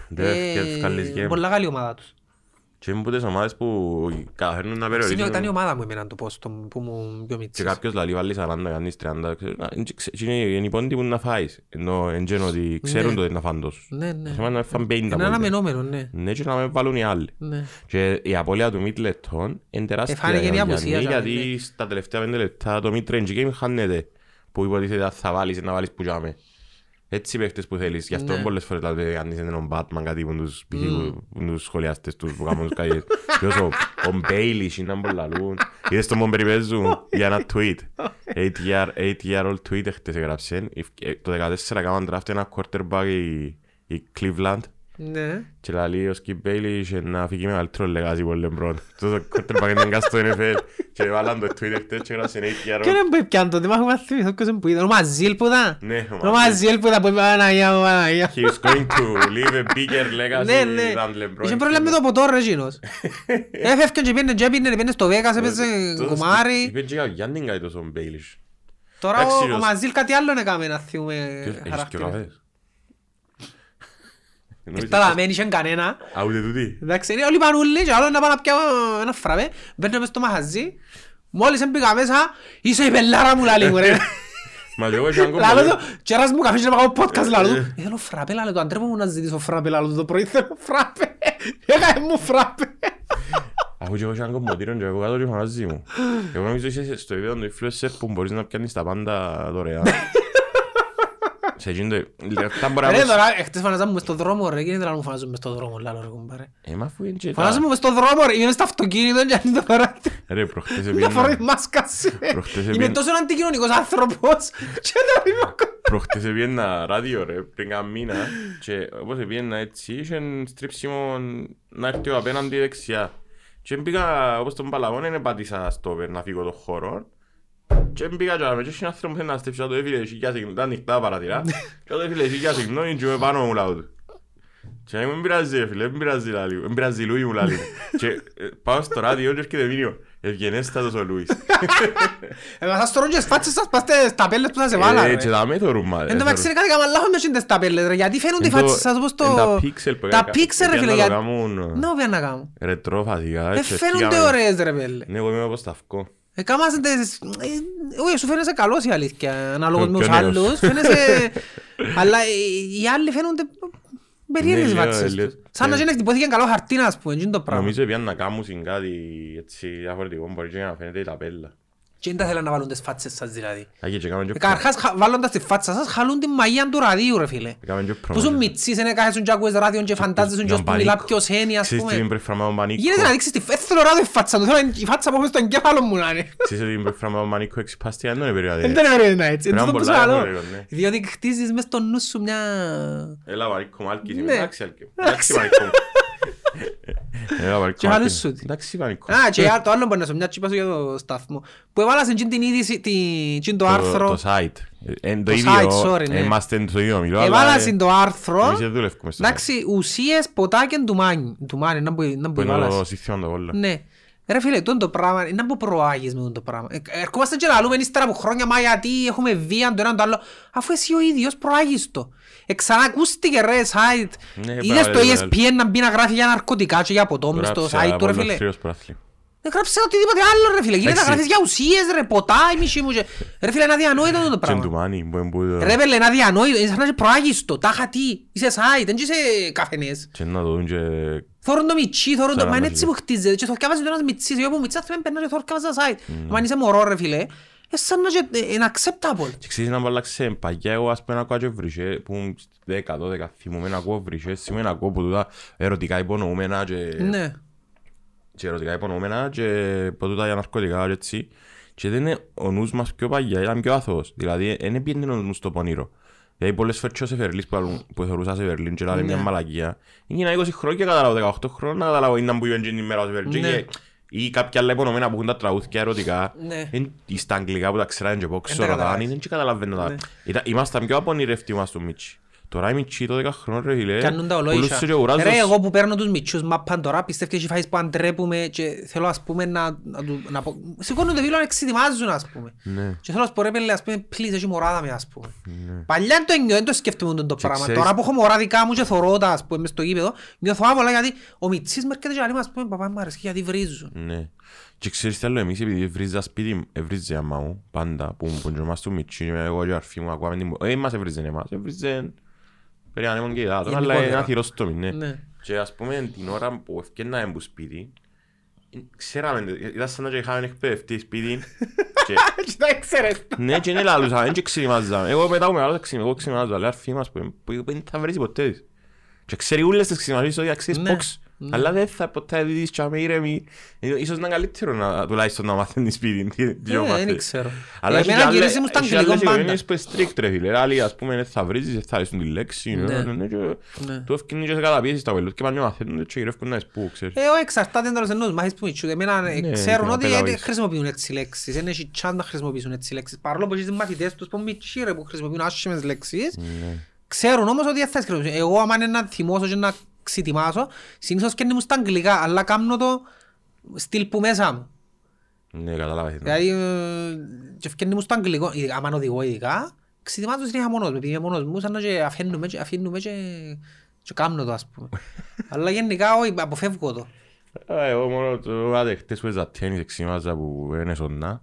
Δεν ευκαλείς game. πολλά καλή ομάδα τους. Και είναι από τις ομάδες που καταφέρνουν να Σημείο ήταν η περιορίσουν. ομάδα μου εμένα το Πόστο που μου πιο Και μίτσις. κάποιος λαλεί βάλει 40, κάνεις 30. ξέρω, να- είναι- ξε- Είναι είναι οι πόντοι που να φάεις. Ενώ εν γένω ότι ξέρουν Ναι. το να φάνε τόσο. Ναι, ναι. Θέμα είναι να φάνε 50 Είναι πόντια. αναμενόμενο, ναι. Ναι, και να με βάλουν οι άλλοι. Ναι. Και η απώλεια του Μίτλετον είναι τεράστια Εφάνηκε για η τον απουσία, Γιάννη, σαν, γιατί ναι. στα τελευταία πέντε λεπτά το mid-range game χάνεται που υποτίθεται ότι θα βάλεις να βάλεις που τζάμε. Έτσι οι παίχτες που θέλεις. Γι' αυτό Ναι. πολλές φορές δηλαδή κάνεις έναν Batman κάτι που τους, π.χ. που- που τους σχολιάστες τους που κάνουν τους καίες. Και όσο ο Baelish είναι να μπολαλούν. Είδες τον Μομπεριπέζου για ένα tweet. 8 year, 8 year old tweet χτες έγραψε. Ε, Το 14 έκαναν draft ένα quarterback η- η Cleveland. Ναι. Και λέει ο Skip Bayless να φύγει μεγαλύτερο λεγάζι από Λεμπρόν. Τόσο quarterback είναι καν στο NFL. Και βάλαν το Twitter χτες και έγραψε 8 year Και old. δεν μπορεί πιάνε τότε, μάχομαι να θυμηθώ ποιος είναι που ήταν. Ο Μαζίλ που ήταν. Ναι, ο Ο Μαζίλ που ήταν που είπε Παναγία μου, Παναγία. He is going to leave a bigger legacy Ναι, ναι. than LeBron. Είχε πρόβλημα με το ποτό ρε εκείνος. Έφευκαν και πήγαινε και πήγαινε, πήγαινε στο Βέγας, έπαιζε Τόσο- κουμάρι. Είπε και ο Γιάννη κάτι τόσο ο Bayless. Τώρα Εντάξει, ο- ο ως- Μαζίλ κάτι άλλο έκαμε να θυμούμε Ποιος- Έχεις και ο χαρακτήρες. καφές. Ήρθα να μένει είχε κανένα. Α, ούτε τούτη. Εντάξει, είναι όλοι πανούλοι και άλλο να πάω να πιάω ένα φραπέ. Μπαίνω μες στο μαχαζί. Μόλις έμπηκα μέσα, είσαι η πελάρα μου λαλί μου ρε. Μα και εγώ είχα ακόμα Λάλο πολύ- του, και ένας μου καφέ και να πάω podcast λάλο Ε, του. Ε, Θέλω φραπέ λάλο του, αντρέπω μου να ζητήσω φραπέ λάλο του το πρωί, θέλω φραπέ. Έκαμε μου φραπέ. Αφού και εγώ είχα κομμωτήριο και εγώ κάτω και φανάζει μου. Εγώ νομίζω είσαι στο επίπεδο του influencer που μπορείς να πιάνεις τα πάντα δωρεάν. Σε εκείνο το... Λεπτά μπορεί να Ρε πεις- τώρα, χτες φανάζαμε μες στο δρόμο ρε, γίνεται να μου φανάζουν μες στο δρόμο λάλο ρε κουμπάρε. Ε, μα αφού είναι και τα- Φανάζουμε μες στο δρόμο ρε, είμαι μες στο αυτοκίνητο και αν το παράτι. Ρε, προχτές Να φορώ η επίαινα- μάσκα σου. Προχτές Είμαι επίαινα- τόσο αντικοινωνικός άνθρωπος και να μην με Προχτές επίαινα ράδιο ρε, πριν κάνα μήνα και όπως επίαινα έτσι, είχε στρίψιμο να έρθει ο απέναντι δεξιά. Και μπήκα όπως τον Παλαβόν, δεν πάτησα στο να φύγω τον χώρο. Και μπήκα και άμε, και είχε ένα άνθρωπο που θέλει να στρίψει, να το έφυγε, εσύ για συγγνώμη, ήταν ανοιχτά τα παρατηρά. Και το έφυγε, εσύ για συγγνώμη, και είμαι πάνω μου λαό του. Και μου δεν πειράζει ρε φίλε, δεν πειράζει λάλη, δεν πειράζει Λούι μου λάλη. Και ε, πάω στο ράδιο και έρχεται μήνυμα. Ευγενέστατος ο Λούις. Ε, μα σας τρώνε και σφάτσες σας πάστε στα πέλες που θα σε βάλα. Ε, ρε. και τα με θωρούν, μα, Εν τω μεταξύ είναι κάτι κάμα λάθος με τις τα πέλες ρε, γιατί φαίνονται οι Εν το- φάτσες σας όπως το... εν τα pixel που Τα έκανα- pixel ρε έπιανα φίλε, το γιατί... κάνουν, Ναι, οποία να κάνω. Ρετρό φασικά. Ε, έτσι, φαίνονται σκήκαμε. ωραίες ρε πέλε. Ναι, εγώ είμαι όπως τα αυκό. Ε, κάμασαν τις... ε, Όχι, σου φαίνεσαι καλός η αλήθεια, ανάλογος Πιο- με τους πιο νέος. άλλους. Φαίνεσαι... Αλλά ε, οι άλλοι φαίνονται περίεργες οι Ναι, λίγο, φάτσες λίγο. τους. Σαν να Ε. γίνει χτυπώθηκε καλό χαρτί, ας πούμε, είναι το πράγμα. Νομίζω ότι να κάνουν κάτι έτσι διαφορετικό, μπορεί και να φαίνεται η ταπέλα. Και δεν τα θέλουν να βάλουν τις φάτσες σας δηλαδή. Άγιε και κάνουμε Ε, και Καταρχάς χα- βάλλοντας τη φάτσα σας χαλούν την μαγεία του ραδίου ρε φίλε. Κάνουμε και Που σου promotion. μητσείς, είναι κάθεσουν και ακούες ράδιον και φαντάζεσουν και Ήταν ώσπου μιλά πανίκο. ποιος είναι ας Ξέρεις τι πούμε. την πρέπει να πανίκο. Γίνεται να δείξεις τη φ- ε, θέλω ράδιο η φάτσα του, θέλω η φάτσα που έχω στο εγκέφαλο μου να είναι. Ξέρεις ότι την πρέπει να πανίκο εξυπάστηκε, δεν είναι περίοδο. Δεν είναι περίεργο να έτσι, Πρέπει είναι να το που πολλά σου λέω. περίεργο, ναι. Διότι χτίζεις μες στο νου σου μια... Έλα Μαρίκο Μάλκης, Ναι. είμαι εντάξει Άλκη. Εντάξει. Εντάξει Μαρίκο. Έλα Μαρίκο Και Μάλκης. χαλούς σου. Εντάξει Μαρίκο. Α, και το άλλο μπορεί να σου μια τσίπα σου για το σταθμό. Που έβαλασαν εκείνη την είδηση, την- εκείνο το Το- άρθρο. Το site. Ε, εν Το Το ίδιο, site, sorry, ναι. είμαστε στο ίδιο μιλό, αλλά Έβαλασαν το άρθρο. εμείς δεν δουλεύουμε στο site. Εντάξει, ουσίες ποτάκεν του μάνι. Του μάνι, να μπορεί να Που μπορεί είναι να το σύστημα το όλο. Ναι. Ρε φίλε, τούτο το πράγμα, είναι που προάγεις με τούτο το πράγμα. Ε, Ερχόμαστε και λαλούμε ύστερα από χρόνια, μα γιατί έχουμε βία το ένα το άλλο. Αφού εσύ ο ίδιος προάγεις το. Εξανακούστηκε ρε site. Ναι, Είδες το μπράβο, ESPN να μπει να γράφει για ναρκωτικά και για ποτό μες στο Γράψε site του ρε από φίλε. ελευθερίας πρωτάθλημα. Δεν γράψε οτιδήποτε άλλο ρε φίλε. Γίνεται να Εντάξει. γράφεις για ουσίες ρε, ποτά η μισή μου. και- Ρε φίλε, είναι αδιανόητο τούτο το Και του πράγμα. Μάνι, που είναι που- Ρε φίλε, είναι αδιανόητο. Είναι σαν να είσαι προάγεις το. Τάχα τι. Είσαι site, δεν είσαι καφενές. και να το δουν και Θόρουν το μιτσί, θόρουν το... Σαράντα Μα είναι έτσι που χτίζεται και θορκάβαζε το ένας μιτσής. Εγώ που μιτσάς θα με περνά και θορκάβαζα site. Μα αν είσαι μωρό ρε φίλε, ε, σαν να και- ε, είναι acceptable. Και ξέρεις να μου αλλάξε παγιά εγώ ας πούμε να ακούω και βρυσέ που ήμουν 10-12 θυμούμαι να ακούω βρυσέ σήμερα να ακούω που τούτα ερωτικά υπονοούμενα και, Ναι. και ερωτικά υπονοούμενα και που τούτα για ναρκωτικά και έτσι και δεν είναι ο νους μας πιο παγιά, ήταν πιο αθώος δηλαδή δεν πήγαινε ο νους στο πονήρο Δηλαδή πολλές φορές και ο Σεφερλής που, άλλουν- που θεωρούσα Σεφερλίν και λέει μια Ναι. μαλακία Έγινα 20 χρόνια και καταλάβω 18 χρόνια να καταλάβω είναι που είπαν και την ημέρα ο Σεφερλίν Ναι. και- ή κάποια άλλα υπονοούμενα που έχουν τα τραγούδια ερωτικά Ναι. Εν- ή στα αγγλικά που τα ξέραν και από Εν τα ξέρω καταλάβεις. δεν και καταλαβαίνω τα. Ναι. Ήταν- Ήμασταν πιο απονηρευτοί μας του Μίτσι. Τώρα οι Μίτσι το 10 χρόνων ρε φίλε. Κάνουν τα πουλούσε ολόισα. και ο Ουράζος- Ρε, εγώ που παίρνω τους μητσούς μάπαν τώρα, πιστεύω και έχει φάεις που αντρέπουμε και θέλω ας πούμε να... να, του- να πω- Σηκώνουν το φίλο να εξετοιμάζουν ας πούμε. Ναι. Και θέλω να σου πω ρε πέλε, ας πούμε, please, έχει μωράδα με ας πούμε. Παλιά το ένιω, δεν το σκέφτομαι το πράγμα. ξέρεις- Τώρα που έχω μωρά δικά μου και θωρώ τα, ας πούμε, μες στο γήπεδο, νιώθω άβολα γιατί ο Μιτσής με έρχεται και λέει μου, ας πούμε, παπά μου αρέσει γιατί βρίζουν. Ναι. Και ξέρεις τι άλλο εμείς επειδή βρίζα σπίτι, εβρίζε η αμά μου πάντα που που είμαστε στο Μίτσι εγώ και ο αρφή μου ακούαμε την... Ε, μας εβρίζε εμάς, εβρίζε περιάνεμον και υδάτων αλλά Γενικότερα. είναι ένα θηρόστομη, ναι. Ναι. Και ας πούμε την ώρα που ευκαιρνάμε από σπίτι ξέραμε, ήταν σαν να και είχαμε εκπαιδευτεί σπίτι και Και τα έξερες. Ναι, και είναι λαλούσα, δεν και ξυνημάζαμε. Εγώ μετά που μεγάλωσα ξυνημάζω, εγώ ξυνημάζω, αλλά αρφή μας που που δεν θα βρεις ποτέ της. Και ξέρει ούλες τις ξυνημάζεις ότι αξίες Ναι, ποξ. Αλλά δεν θα ποτέ δεις και αμέ ήρεμη. Ε, Ίσως να είναι καλύτερο να, τουλάχιστον να μάθουν σπίτι. τι- τι να Ε, μάθεις. δεν ξέρω. Αλλά έχει Εμένα και άλλες- γυρίσει μου στα έχει αγγλικό άλλες πάντα. οικογένειες που είναι strict ρε φίλε. Άλλοι ας πούμε δεν θα βρίζεις, δεν θα αρέσουν τη λέξη. Ναι. ναι, ναι, και Ναι. Του ευκαινεί και σε καταπίεση στα βελούς και πάνε μαθαίνουν και γυρεύκουν να εισπού, ξέρεις. Ε, ο εξαρτάται εντός ενός μάχης που μητσούν. Εμένα ε, Ναι, ξέρουν να ότι πελαβείς. δεν χρησιμοποιούν έτσι λέξεις. Δεν έχει chance να χρησιμοποιήσουν έτσι λέξεις. Παρόλο που έχεις μαθητές τους που μητσί ρε που χρησιμοποιούν άσχημες λέξεις. Ναι. Ξέρουν όμως ότι δεν θα τις χρησιμοποιήσουν. Εγώ άμα είναι να θυμώσω και να ξετοιμάσω, συνήθως και μου στα αγγλικά, αλλά κάνω το στυλ που μέσα μου. Ναι, καταλάβες. Δηλαδή, ε, και φκένει μου στο αγγλικό, ειδικά- άμα οδηγώ ειδικά, ξετοιμάζω συνέχεια μόνος μου, επειδή είμαι μόνος μου, σαν να και αφήνουμε και, αφήνουμε και, και κάνω το ας πούμε. Αλλά γενικά όχι, αποφεύγω το. Ε, Εγώ μόνο το άντε χτες που έζα τένις εξήμαζα που είναι σonnά.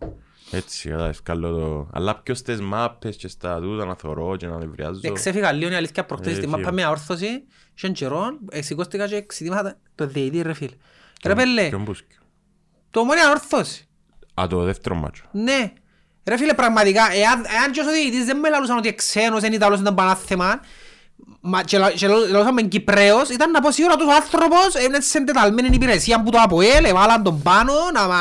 Έτσι, κατάλαβες, καλό το... Αλλά πιο στις μάπες και στα τούτα να θωρώ και να νευριάζω. Εξέφυγα λίγο η αλήθεια προχτές Ε, στη φίλε. μάπα με αόρθωση, είχαν καιρό, ε, σηκώστηκα και ξετοίμασα το διαιτή ρε φίλε. Ρε πέλε, Ποιον μπούσκιο. το μόνοι αόρθωση. Α, το δεύτερο μάτσο. Ναι. Ρε φίλε, πραγματικά, εάν, εάν και ο διαιτητής δεν με λαλούσαν ότι ξένος, είναι Ιταλός, ήταν πανάθεμα, μα, και, λα- και λα- λαλούσαμε Κυπρέος, ήταν να πω σίγουρα τους άνθρωπος είναι σε εντεταλμένη υπηρεσία που το ΑΠΟΕΛ, έβαλαν τον πάνω, να μα...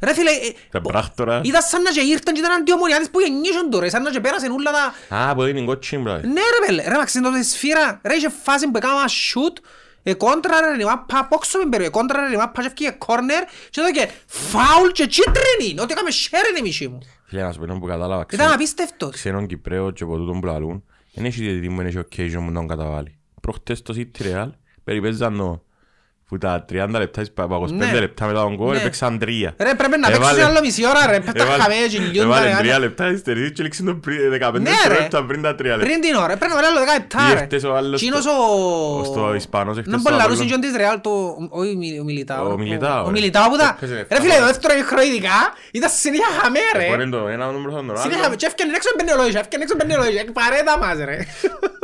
Ρε φίλε, ε, Τα πράκτορα. ήταν σαν να και ήρθαν και ήταν αντιομονιάτες που γεννήσαν τώρα, σαν να και πέρασαν όλα τα... Α, που είναι κότσιν, μπράβο. Ναι ρε πέλε, ρε μα ξέρετε τότε σφύρα, ρε είχε φάση που έκανα shoot, ε, κόντρα ρε η μάπα, πόξω με περιοχή, κόντρα ρε η μάπα και έφυγε κόρνερ και εδώ και φάουλ και κίτρινη, ότι έκαμε share είναι η μισή μου. Φίλε, να σου πω ένα που κατάλαβα. Ήταν Ξέ- απίστευτος. Ξένον Κυπρέο και από τούτον που λαλούν. Δεν έχει διαιτητή μου, δεν έχει occasion που τον καταβάλει. Προχτές το City Real περιπέζαν το Που τα 30 λεπτά, από 25 Ναι. λεπτά μετά τον γκολ, Ναι. έπαιξαν τρία. Ρε πρέπει να Έβαλε- παίξεις άλλο μισή ώρα ρε, πέφτα Έβαλε- χαμέ και λιούντα Έβαλε ρε. τρία λεπτά υστερήσεις και λήξαν το πριν- 15 Ναι, ρε. λεπτά πριν τα τρία λεπτά. Πριν την ώρα, πρέπει να βάλει άλλο 10 λεπτά Ή ρε. εχθές ο άλλος Τσίνος στο- ο... στο Ισπανός εχθές Να στο μπολαρούσιν Απόλλων. και ο της Ρεάλ, το... όχι ο Μι- ο Μιλιτάο. Ο Μιλιτάο, Ο ρε. Μιλιτάο που τα... Έπαιζε Ρε εφτά φίλε, το μάτς. δεύτερο ημίχρονο ειδικά ήταν συνέχεια χαμέ ρε. Μπορεί το ένα νούμερο στον άλλο. Συνέχεια χαμέ. Και έφτιανε έξω μπαίνει ο Λόιζα, έφτιανε έξω μπαίνει ο Λόιζα. Παρέτα μας ρε.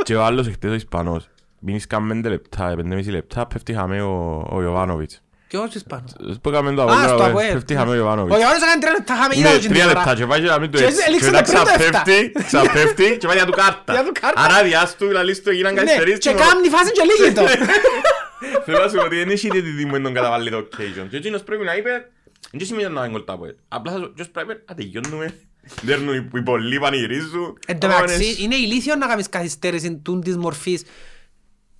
Και ο άλλος εχθές ο Ισπανός. Μείνεις καν πέντε λεπτά, πέντε μισή λεπτά, πέφτει χαμέ ο, ο Ιωβάνοβιτς. Και όχι Ισπανός. Που έκαμε το Α, στο Απόλλωνα, Αποέλ. πέφτει χαμέ ο Ο Ιωβάνοβιτς. Ιωάννης έκανε τρία λεπτά χαμέ, είδα Ναι, το την τρία ώρα. λεπτά και πάει και να μην το Και έτσι. έληξε Και το μετά 57. ξαπέφτει, ξαπέφτει και πάει για του κάρτα. Για του κάρτα. Άρα διάστου, λαλείς του, έγιναν Ναι, καθυστερήσεις. και κάμνη φάση και λίγη το. Θέλω να σου πω ότι δεν έχει διαιτητή που δεν τον καταβάλει το occasion. Και εκείνος πρέπει να είπε, δεν σημαίνει να είναι γκολ τα Αποέλ. Απλά θα σου- ποιος πρέπει να τελειώνουμε. Δέρνουν οι- οι πολλοί πανηγυρίζουν. Εν τω μεταξύ, είναι ηλίθιο να κάνεις καθυστέρηση τούν της μορφής. Στα τε- στις καθυ-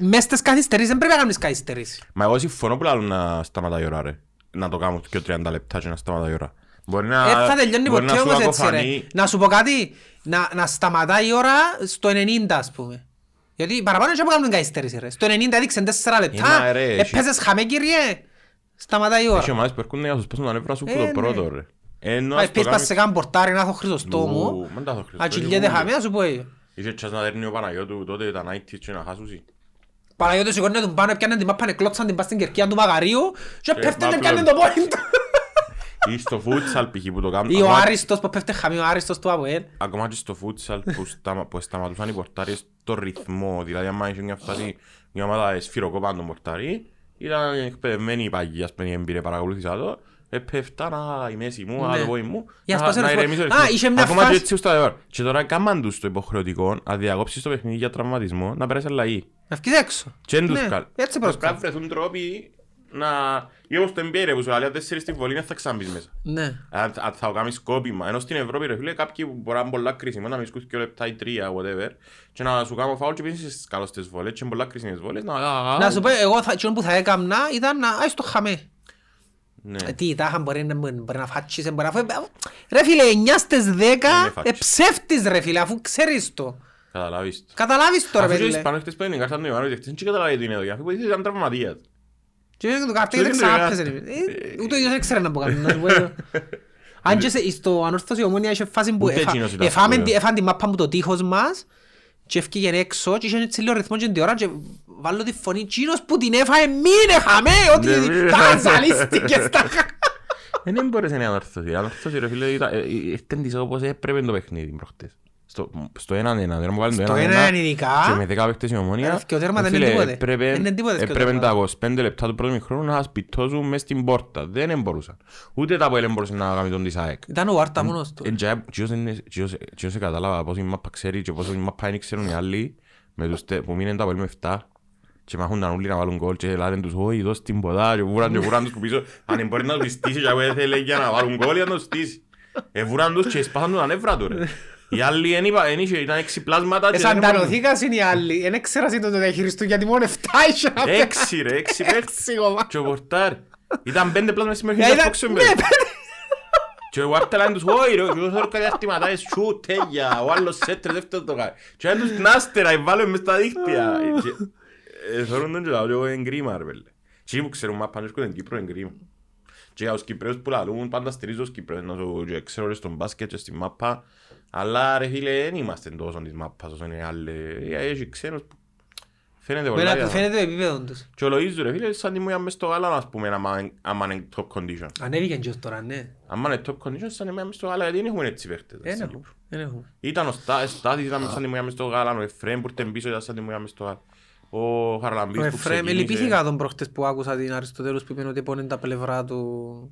Μες στις καθυστερήσεις δεν πρέπει να κάνεις καθυστέρηση. Μα εγώ συμφωνώ που λάλλουν να σταματάει η ώρα ρε. Να το κάνω και 30 λεπτά και να σταματάει η ώρα. Μπορεί να, Δεν θα τελειώνει μπορεί ποτέ να σου όμως έτσι ρε. ακοφανεί. Να σου πω κάτι, να, να σταματάει η ώρα στο 90 ας πούμε. Γιατί παραπάνω δεν κάνουν καθυστέρηση ρε. Στο 90 έδειξαν 4 λεπτά, μα ρε, έχει- έπαιζες χαμέ κυριέ, σταματάει η ώρα. Έχει ομάδες που έρχονται να σου σπάσουν τα νεύρα σου που Ε, το ναι. πρώτο ρε. Ενώ Μα ας το πεις πας κάνεις- σε καν πορτάρι να έχω Χρυσοστό Ου, μου, μεν τα έχω Χριστό, ατσιλιέται ήμουν- χαμέ να σου πω εγώ. Είχε τσάς να δέρνει ο Παναγιώτου τότε τα 90's και να χάσουσι. Παναγιώτος σηκώνει τον πάνω, έπιανε την μάπα, κλώτσαν την πας στην κερκία του Μαγαρίου και πέφτει και μα πιάνε πλέον. το point του. Ή στο futsal π.χ. που το κάνουν. Ή ο ακόμα- Άριστος που πέφτει χαμέ, ο Άριστος του Αποέλ. Ακόμα και στο futsal που, σταμα, που σταματούσαν οι πορτάρες στο ρυθμό, δηλαδή άμα είχε μια φάση μια ομάδα σφυροκόπαν τον πορτάρι, ήταν εκπαιδευμένοι οι παγιοί, ας πούμε, οι έμπειροι παρακολούθησα το, έπεφταν α, η μέση μου, α, Ναι. το πόη μου, Για να- σπάσε να ένα σπο- ηρεμήσω, Α, ρυθμό. είχε μια Ακόμα και φάση- έτσι ούστα ώρα. Και τώρα κάμαν τους το υποχρεωτικό, αν διακόψεις το παιχνίδι για τραυματισμό, να περάσει αλλαγή. Να βγεις έξω. Και δεν τους Ναι, καλ- Έτσι Πρέπει να προσπάθει. βρεθούν τρόποι να... Ή όπως το NBA ρε που σου λέει, αν τέσσερις στη βολή δεν θα ξαναμπείς μέσα. Ναι. Αν αν θα το κάνεις σκόπιμα. Ενώ στην Ευρώπη ρε φίλε κάποιοι που μπορεί να είναι πολλά κρίσιμο να μην σκούσεις και λεπτά ή τρία whatever και να σου κάνω φάουλ και πίνεις στις καλώς τις βολές και είναι πολλά κρίσιμες βολές να... Να σου πω, εγώ θα- εκείνο που θα έκαμνα ήταν να άεις το χαμέ. Ναι. Ε, Τι, τάχα μπορεί να, μπορεί να φάτσισε, μπορεί να φάει... Ρε φίλε, 9 στις 10, φάτσι. ε, ψεύτης ρε φίλε, αφού ξέρεις το. Καταλάβεις το. Καταλάβεις το ρε Αφού και ο φίλε. Ισπανός χτες πέντε την κάρτα του Ιωάννου και χτες δεν καταλάβει τι είναι εδώ. Αφού που ήταν τραυματίας. Και το καρτί Και δεν δεν ξανάπαιζε. είναι Ε, Ούτε ο ίδιος δεν ξέρει να πω κάτι. να σου πω εγώ. Αν και σε- στο ανόρθωση ομόνια είχε φάση που Ούτε εφα- εκείνος ήταν εφάμε σπουδαίος. τη- έφαν τη μάπα μου το τείχος μας και έφυγε έξω και είχε έτσι λίγο ρυθμό και την ώρα και βάλω τη φωνή «Τσίνος που την έφαγε μείνε χαμέ ότι Ναι, μείνε. τα ζαλίστηκες στα Ε, Δεν μπορούσε να ανορθώσει. Η ανορθώση ρε φίλε ήταν- ε, ε, ήρθε της όπως έπρεπε το παιχνίδι προχτές. Στο, στο 1-1, δεν μου βάλουν το Στο 1-1 1-1 ειδικά. και με 10 παίκτες η ομόνια. Ε, και ο τέρμα ε, δεν είναι φίλε, τίποτε. έπρεπε- Δεν είναι τίποτε και ο Έπρεπε τέρμα. τα 25 λεπτά του πρώτου μηχρόνου να σπιτώσουν μες στην πόρτα. Δεν μπορούσαν. Ούτε τα Αποέλ μπορούσαν να κάνουν τον της ΑΕΚ. Ήταν ο Άρτα μόνος του. Ε, τζα- τσιός είναι- τσιός- τσιός ε, κατάλαβα πόσο η μάπα ξέρει και πόσο η μάπα δεν ξέρουν οι άλλοι με τους τε- που μείνουν τα Αποέλ με 7 και μάχονταν όλοι να βάλουν γκολ και λένε τους «Όχι, δώσ' την ποδά» και βούραν και βούραν τους που πίσω αν μπορεί να τους στήσει και εγώ θέλει για να βάλουν γκολ για να τους στήσει. Ε, βούραν τους και σπάσαν τους τα νεύρα του ρε. Οι άλλοι εν είπα- εν είχε- ήταν έξι πλάσματα και δεν μπορούν- Εσαντανωθήκας είναι οι άλλοι. Δεν έξερα εσύ το διαχειριστούν γιατί μόνο 7 είχε να παίξει. Έξι ρε, έξι παίκτες. Έξι κομμάτια. Και ο Πορτάρ. Ήταν πέντε πλάσματα στη Ε, μερική ήταν- της ναι, Foxenberg. Και ο Βάρτα λένε τους, «Όχι ρε, εγώ θέλω κάτι αστιματά, ε, σου, τέλεια, ο άλλος σέτρε, δεύτερο το κάνει». Και λένε τους, «Νάστερα, ε, βάλουμε μες στα δίχτυα». Και, ε, Θεωρούν τον και λαό, εγώ είναι κρίμα, ρε πέλε. Και που ξέρουν, μα πάνω στην Κύπρο είναι κρίμα. Και για τους Κυπρέους που λαλούν, πάντα στηρίζω τους Κυπρέους, να σου και ξέρω ρε στον μπάσκετ και στη μάπα. Αλλά ρε φίλε, δεν είμαστε τόσο της μάπας όσο είναι οι άλλοι. Ε, Έχει ξένους που φαίνεται πολλά. Φαίνεται- διαφορά. Φαίνεται το επίπεδο τους. Και ο Λοΐζου ρε φίλε, σαν τη μου μες στο γάλα, ας πούμε, άμα άμα είναι top condition. Ανέβηκε και ως τώρα, ναι. Άμα είναι top condition, σαν τη μου μες στο γάλα, γιατί δεν έχουμε έτσι παίχτες. Δεν στην έχουμε. Κύπρο. Δεν έχουμε. Ήταν ο Στά- Στάθης, ήταν σαν τη μου μες στο γάλα, ο Εφραίμ που ήρθε πίσω ήταν σαν τη μου μες στο γάλα. Ο Χαραλαμπής Ο που Εφραίμ, ξεκίνησε. ελυπήθηκα τον προχτές που άκουσα την Αριστοτέλους που είπε ότι πόνε τα πλευρά του.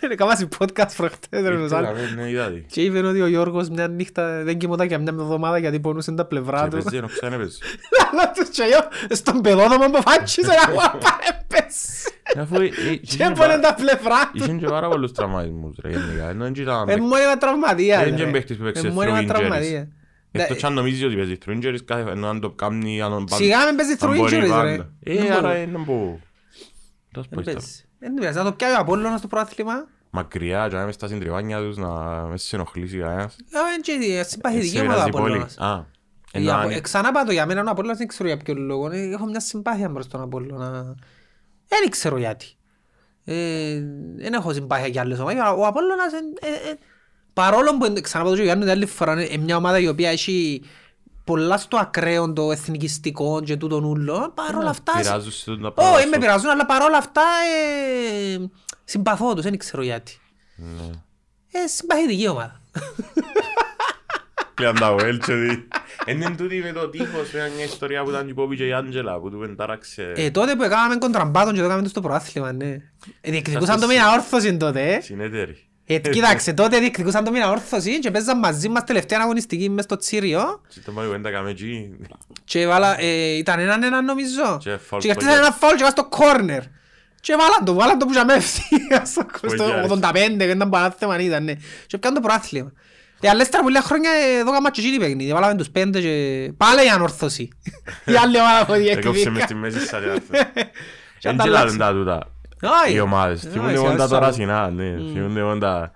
Έκανα σε podcast προχτές ρε Ήρθε Μεσάλ. να ναι, είδατε. Και είπε ότι ο Γιώργος μια νύχτα δεν κοιμόταν για μια εβδομάδα γιατί πονούσε τα πλευρά Και του. παίζει, ενώ ξανά έπαιζε. Αλλά τους και εγώ στον παιδόδομο που φάτσισε να μου απέπεσε. Αφού, ε, ε, Και είχε πόνε πάρα- τα πλευρά του. Είχε και πάρα πολλούς τραυματισμούς ρε γενικά. Ενώ δεν ήταν Ε, παίκτης. μόνιμα τραυματία. Δεν ρε. είναι παίκτης που Ε, παίξε μόνιμα through injuries. τραυματία. Εκτός κι αν νομίζεις ότι παίζει through injuries, κάθε- ενώ αν το κάνει, αν τον Σιγά με παίζει αν through μπορεί injuries, ρε. πάντα. Δεν Ε, μπορώ. άρα είναι που... Δώσ' Δεν πω ύστερα. παίζει. Δεν πειράζει. Να το πιάει ο Απόλλωνας στο πρόθλημα. Μακριά, και να είμαι στα συντριβάνια τους, να με σε ενοχλήσει κανένας. Ε, είναι και Έτσι συμπαθητική πειράζει ομάδα ο η πόλη. Απόλλωνας. Α, Ενώ Για- αν- ε, Ξανά πάω το για μένα ο Απόλλωνας δεν ξέρω για ποιο λόγο. Ε, Έχω μια συμπάθεια προς τον Απόλλωνα. Δεν ξέρω γιατί. Ε, Δεν έχω συμπάθεια για άλλες ομάδες. Ο Απόλλωνας ε, ε, ε, παρόλο που ε, ξανά πάω το και ο Γιάννη την άλλη φορά είναι μια ομάδα η οποία έχει πολλά στο ακραίο το εθνικιστικό και τούτον ούλο. Παρόλα αυτά... Πειράζουν σε τούτα Όχι, πράγματα. με πειράζουν, αλλά παρόλα αυτά ε, συμπαθώ τους, δεν ξέρω γιατί. Ναι. Ε, συμπαθητική ομάδα. Πλέον τα Βουέλ και δι. Είναι τούτη με το τείχος, είναι μια ιστορία που ήταν και η Πόπη και η Άντζελα που του πεντάραξε. Ε, τότε που έκαναμε κοντραμπάτον και το έκαναμε το στο προάθλημα, ναι. Ε, διεκδικούσαν το μήνα όρθωση τότε. ε. Συνέτερη. Ε, κοίταξε, τότε διεκδικούσαν το μήνα όρθωση και παίζαν μαζί μας τελευταία αγωνιστική μες στο Τσίριο Και το πάει πέντα κάμε εκεί. και βάλα, ε, ήταν έναν έναν νομίζω Και φαουλ και κερδίσαν πογιά. ένα φαουλ και βάζαν στο κόρνερ και βάλαν το, βάλαν το που είχαμε ευθεία στο Πογιά, στο 85 και ήταν παράθεμα ήταν, ναι. Και πιάνε το προάθλημα. Οι άλλες τώρα πολλά χρόνια ε, εδώ κάνουμε και εκείνη παιχνίδι, βάλαμε τους πέντε και πάλι η ανόρθωση. Η άλλη ομάδα που Έκοψε μες στη διεκδίκα. μέση σαν Και Δεν ανταλλάξε. γελάνε τα τούτα. Όχι. Οι ομάδες. Όχι, Θυμούνται σε μόνο τα άσα. τώρα συνά, ναι. Θυμούνται μόνο τα...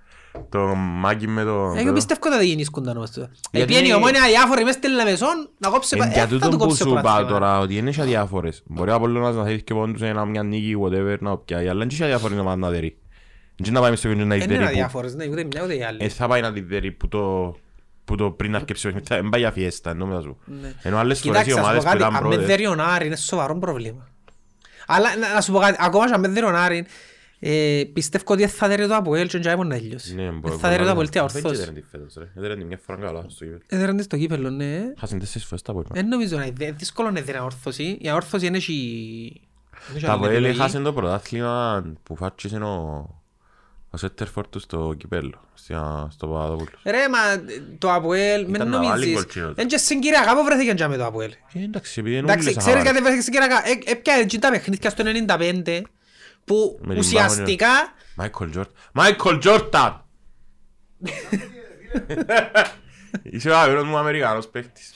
Το μάκι με το... Εγώ πιστεύω ότι δεν γίνησκουν όμως τώρα. Γιατί Επιένει η είναι- ομόνια διάφοροι μες στη Λεμεσόν να κόψει Εν ε, για θα του τούτον που κόψει σου είπα πρωτάθλημα. τώρα ότι είναι και αδιάφορες. Μπορεί ο Απολλώνας να θέλει και μόνο τους ένα μια νίκη, whatever, να πιάει. Αλλά είναι και αδιάφορη ομάδα να δέρει. Δεν να πάει μες στο κέντρο να τη Δεν είναι δέρει που- αδιάφορες, ναι, ούτε μια ούτε η Ε, άλλη. θα πάει να τη δέρει που το... Που το πριν αρκεψει ο παιχνίδι. Δεν πάει για φιέστα, εννοώ μετά σου. Ναι. Ενώ άλλες φορές οι Κοιτάξτε, να σου ομάδες πω που κάτι, ήταν αν με πρώτες... δέρει ο Νάρη είναι σοβαρό πρόβλημα. Αλλά να να σου πω κάτι, ακόμα και αν με δέρει ο Νάρη, ε, πιστεύω ότι δεν θα δέρει το Αποέλ και δεν να τελειώσει. Ναι, μπορεί- Δεν θα δέρει το Αποέλ, τι Δεν αορθώσει. έδερε τη φέτος, ρε. Έδερε τη μια φορά καλά στο γήπεδο. Έδεραν τη στο κύπελλο, ναι. Χάσαν τέσσερις φορές τα απόγευμα. Δεν νομίζω να είναι δύσκολο να δέρει αορθώσει. Η αορθώση είναι η... Τα Αποέλ έχασαν το πρωτάθλημα που φάτσισε ο... Ο Σέτερφορ του στο κυπέλλο, στα- στο Παπαδόπουλος. Ρε, μα το Αποέλ, με Ήταν να βάλει νομίζεις. κολτσίνο. Εν και στην Κυριακά που βρέθηκε και με το Αποέλ; Ε, Εντάξει, επειδή είναι Εντάξει, όλες ξέρεις αχαβάρες. γιατί βρέθηκε στην Κυριακά. Ε, Έπιανε εκεί τα παιχνίδια στο 95 που Με την ουσιαστικά Μάικολ Τζόρταν. Μάικολ Τζόρταν! Είσαι ο άβερος μου Αμερικάνος παίχτης.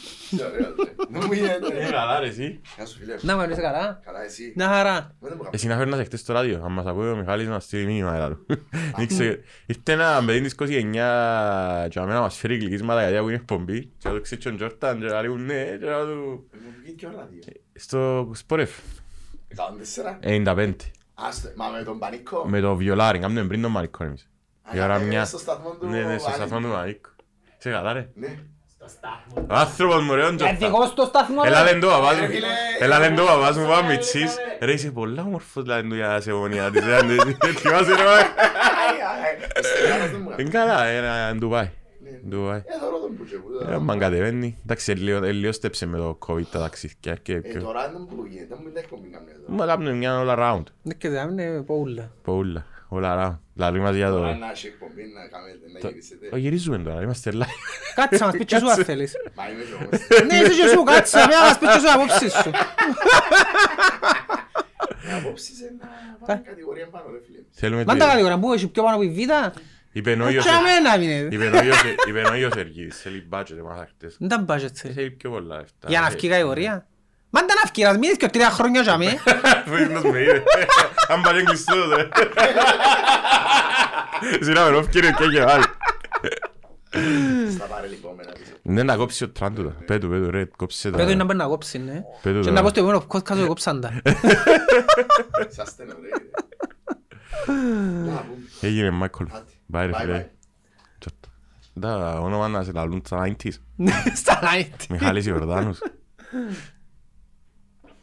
Δεν μου γίνεται. Ε, καλά ρε εσύ. Γεια σου φίλε. Να μου είσαι καλά. Καλά εσύ. Να χαρά. Δεν μου Εσύ να φέρνας χτες στο ράδιο, αν μας ακούει ο Μιχάλης να στείλει μήνυμα έλα του. Δεν ξέρω. Ήρθε ένα παιδί της 29 και αμένα μας φέρει γλυκίσματα γιατί ακούει εκπομπή και να το ξέρει τον Τζόρταν και να λέγουν ναι και να του... Μου βγήκε και ο ράδιο. Στο Σπορεφ, 104. 95. Άστε, μα με τον πανικό. Με το βιολάρι, κάνουμε πριν τον Μανίκο εμείς. Α, Η ώρα ε, μια... στο σταθμό του Ναι, ναι, στο σταθμό του Μανίκου. Μανίκο. Είσαι καλά ρε. Ναι. Ο άνθρωπος μου ρε, ο Τζόρταν. Δικό στο σταθμό. Έλα λεν το παπάς μου. Ε, φίλε, Έλα λεν το παπάς μου πάμε μητσής. Ρε είσαι πολλά όμορφος λένε του για να σε γωνία της. ρε, αν δεν- Θυμάσαι ρε μάνα. Στεγάρας δεν μου Είναι κάνει. καλά, είναι Ντουβάι. Ναι. Ντουβάι. Ε, θωρώ τον που και που. Ε, Μαν κατεβαίνει. Εντάξει, λίγο- ε, λίγο στέψε με το COVID τα ταξίδια και Ε, πιο... τώρα δεν μου γίνεται. Δεν μου είναι εκπομπή καμία εδώ. Μα κάνουμε μια all around. Ναι και δεν είναι πόουλα. Πολλά. All around. Λαλή μας για Τώρα το... να έχει εκπομπή να κάνετε, να Το γυρίσετε. γυρίζουμε τώρα, είμαστε live. Κάτσε μας πεις και σου αν θέλεις. Μα είμαι και όμως. Ναι είσαι και σου κάτσε να μας πεις και σου απόψεις σου. Ε, Απόψεις ένα πάμε κατηγορία πάνω ρε φίλε. Θέλουμε Μαν τη- τα κατηγορά που έχει πιο πάνω από η β' Είπε ο Ιωσ- Και αμένα είναι. είπε ο Ιωσ- είπε ο Ιωσεργίδης, θέλει budget, εμάς χτες. Δεν τα budget θέλει. Θέλει πιο πολλά λεφτά. Για να βγει κατηγορία. Μα δεν αυκεί, να μείνεις και τρία χρόνια για μέ. Φύγνος με είδε. Αν πάει κλειστός ρε. Σειρά με ρόφκυρε και και άλλη. Στα παρελειπόμενα της. Ναι, να κόψει ο τραν του. Πέτου, πέτου ρε, κόψε τα. Πρέπει να μπορεί να κόψει, ναι. Πέτου Και τα. να πω στο επόμενο podcast ότι κόψαν τα. Σας στέλνω ρε. Να πούμε. Έγινε Μάικολ. Άντε. Bye ρε Bye, φίλε. bye. Τσόρτα. Τα όνομα να σε λαλούν τα 90s. Στα night. Μιχάλης